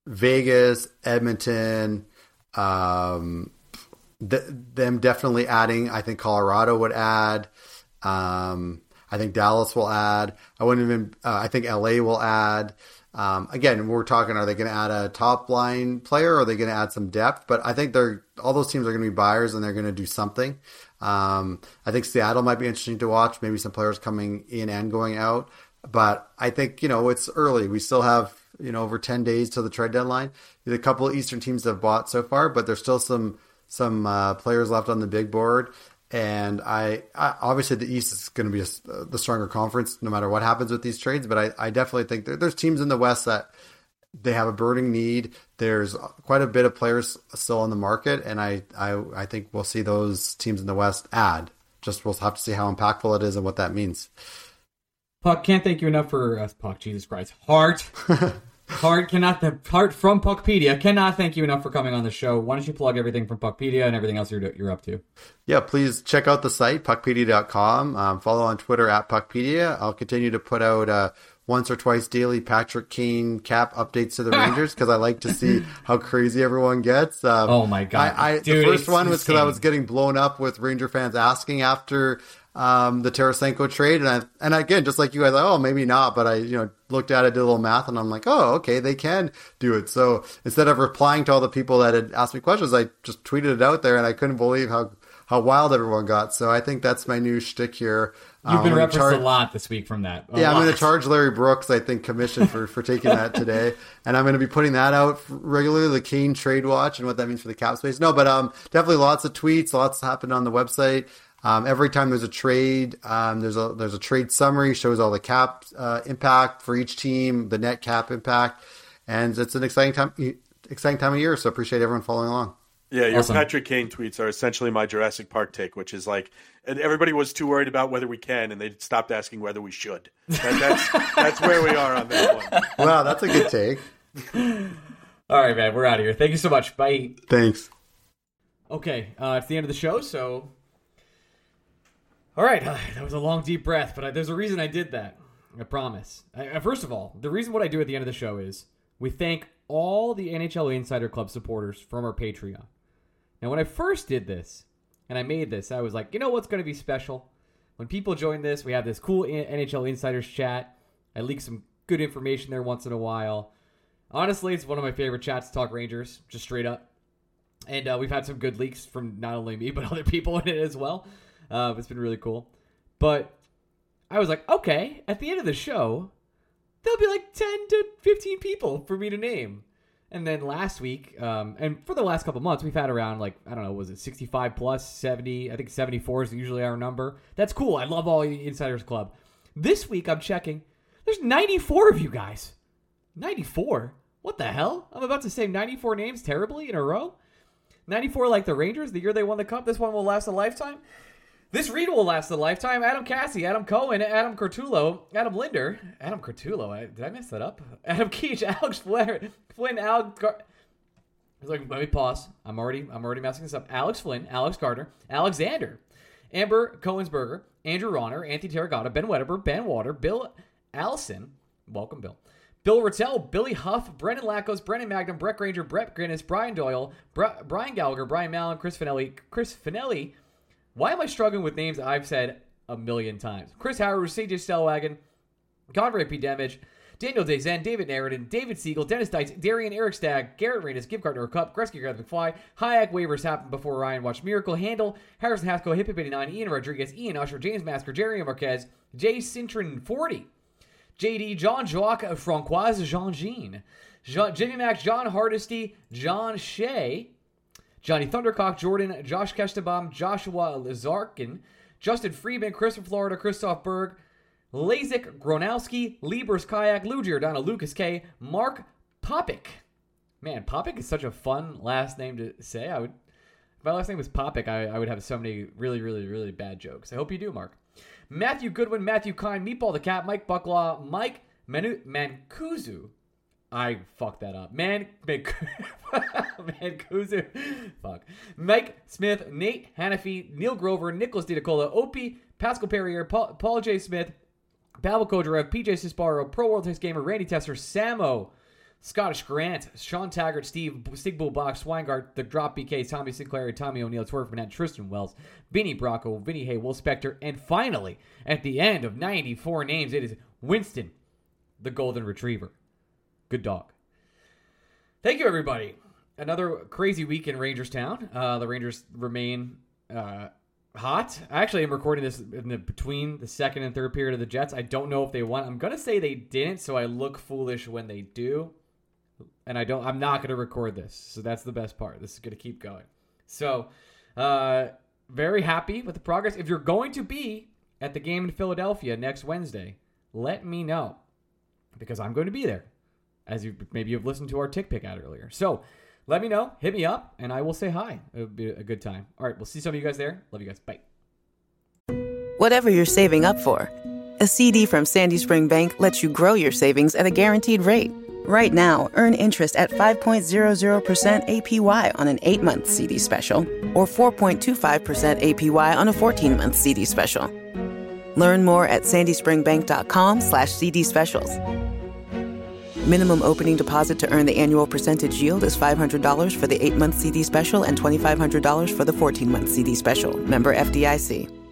Vegas, Edmonton, um, th- them definitely adding. I think Colorado would add. Um, I think Dallas will add. I wouldn't even. Uh, I think LA will add. Um, again, we're talking. Are they going to add a top line player? or Are they going to add some depth? But I think they're all those teams are going to be buyers, and they're going to do something. Um, I think Seattle might be interesting to watch. Maybe some players coming in and going out. But I think you know it's early. We still have you know over 10 days to the trade deadline a couple of eastern teams have bought so far but there's still some some uh, players left on the big board and I, I obviously the east is going to be a, the stronger conference no matter what happens with these trades but i, I definitely think there, there's teams in the west that they have a burning need there's quite a bit of players still on the market and i i, I think we'll see those teams in the west add just we'll have to see how impactful it is and what that means Puck, can't thank you enough for uh, Puck. Jesus Christ, Hart. [LAUGHS] Hart cannot the Hart from Puckpedia cannot thank you enough for coming on the show. Why don't you plug everything from Puckpedia and everything else you're you're up to? Yeah, please check out the site puckpedia.com. Um, follow on Twitter at Puckpedia. I'll continue to put out uh, once or twice daily Patrick Kane cap updates to the [LAUGHS] Rangers because I like to see how crazy everyone gets. Um, oh my god! I, I Dude, the first one was because I was getting blown up with Ranger fans asking after um, the Tarasenko trade, and I, and again, just like you guys, oh maybe not, but I you know looked at it, did a little math, and I'm like, oh okay, they can do it. So instead of replying to all the people that had asked me questions, I just tweeted it out there, and I couldn't believe how how wild everyone got. So I think that's my new shtick here. You've Um, been gonna referenced charge- a lot this week from that. A yeah, I'm going to charge Larry Brooks, I think, commission for, for taking that [LAUGHS] today, and I'm going to be putting that out regularly. The Kane Trade Watch and what that means for the cap space. No, but um, definitely lots of tweets, lots happened on the website. Um, every time there's a trade, um, there's a there's a trade summary shows all the cap uh, impact for each team, the net cap impact, and it's an exciting time exciting time of year. So appreciate everyone following along. Yeah, your Awesome. Patrick Kane tweets are essentially my Jurassic Park take, which is like, and everybody was too worried about whether we can, and they stopped asking whether we should. That, that's [LAUGHS] that's where we are on that one. Wow, that's a good take. [LAUGHS] All right, man, we're out of here. Thank you so much. Bye. Thanks. Okay, uh, it's the end of the show, so. All right, [SIGHS] that was a long, deep breath, but I, there's a reason I did that. I promise. I, first of all, the reason what I do at the end of the show is we thank all the NHL Insider Club supporters from our Patreon. Now, when I first did this and I made this, I was like, you know what's going to be special? When people join this, we have this cool NHL Insiders chat. I leak some good information there once in a while. Honestly, it's one of my favorite chats to talk Rangers, just straight up. And uh, we've had some good leaks from not only me, [LAUGHS] but other people in it as well. Uh, it's been really cool. But I was like, okay, at the end of the show, there'll be like 10 to 15 people for me to name. And then last week, um, and for the last couple months, we've had around like, I don't know, was it 65 plus, 70? I think 74 is usually our number. That's cool. I love all the Insiders Club. This week, I'm checking. There's 94 of you guys. 94? What the hell? I'm about to say 94 names terribly in a row. 94 like the Rangers, the year they won the cup. This one will last a lifetime. This read will last a lifetime. Adam Cassie, Adam Cohen, Adam Cortulo, Adam Linder, Adam Cortulo. I, did I mess that up? [LAUGHS] Adam Keach, Alex Flynn, Flynn, Alex. Gar- like, let me pause. I'm already, I'm already messing this up. Alex Flynn, Alex Gardner, Alexander, Amber Cohensberger, Andrew Ronner, Anthony Terracotta, Ben Wedeber, Ben Water, Bill Allison. Welcome, Bill. Bill Rattel, Billy Huff, Brendan Lackos, Brendan Magnum, Brett Granger, Brett Guinness, Brian Doyle, Bri- Brian Gallagher, Brian Mallon, Chris Finelli, Chris Finelli. Why am I struggling with names I've said a million times? Chris Howard, CJ Stellwagen, Conrad P. Damage, Daniel Dezen, David Narradin, David Siegel, Dennis Dites, Darian Eric Stagg, Garrett Reynes, Give Gardner a Cup, Gretzky Gareth McFly, Hayek waivers happened before Ryan watched Miracle, Handle, Harrison Haskell, Hip Hip 89, Ian Rodriguez, Ian Usher, James Masker, Jerry Marquez, Jay Cintron 40, JD, John Jock, uh, Francoise Jean Jean, Jimmy Max, John Hardesty, John Shea, Johnny Thundercock, Jordan, Josh Kestenbaum, Joshua Lazarkin, Justin Freeman, Chris from Florida, Christoph Berg, Lazik, Gronowski, Liebers Kayak, Lou Giordano, Lucas K, Mark Popik. Man, Popik is such a fun last name to say. I would, if my last name was Popik, I, I would have so many really, really, really bad jokes. I hope you do, Mark. Matthew Goodwin, Matthew Kine, Meatball the Cat, Mike Bucklaw, Mike Manu- Mancuso. I fucked that up. Man, [LAUGHS] Man- Mancuso. Fuck. Mike Smith, Nate Hannafy, Neil Grover, Nicholas DiNicola, Opie, Pascal Perrier, Paul, Paul J. Smith, Pavel Kodarev, PJ Cisparo, Pro World Test Gamer, Randy Tesser, Samo, Scottish Grant, Sean Taggart, Steve, Stig Bull Box, Swingart, The Drop BK, Tommy Sinclair, Tommy O'Neill, Twerk Burnett, Tristan Wells, Vinny Bracco, Vinny Hay, Will Spector, and finally, at the end of 94 names, it is Winston, the Golden Retriever. Good dog. Thank you, everybody. Another crazy week in Rangerstown. Uh, the Rangers remain uh, hot. I actually am recording this in the, between the second and third period of the Jets. I don't know if they won. I'm gonna say they didn't, so I look foolish when they do. And I don't. I'm not gonna record this, so that's the best part. This is gonna keep going. So, uh, very happy with the progress. If you're going to be at the game in Philadelphia next Wednesday, let me know because I'm going to be there. As you maybe you've listened to our tick pick out earlier. So let me know, hit me up, and I will say hi. It'll be a good time. All right, we'll see some of you guys there. Love you guys. Bye. Whatever you're saving up for, a CD from Sandy Spring Bank lets you grow your savings at a guaranteed rate. Right now, earn interest at 5.00% APY on an 8 month CD special or 4.25% APY on a 14 month CD special. Learn more at sandyspringbank.com slash CD specials. Minimum opening deposit to earn the annual percentage yield is $500 for the 8-month CD special and $2,500 for the 14-month CD special. Member FDIC.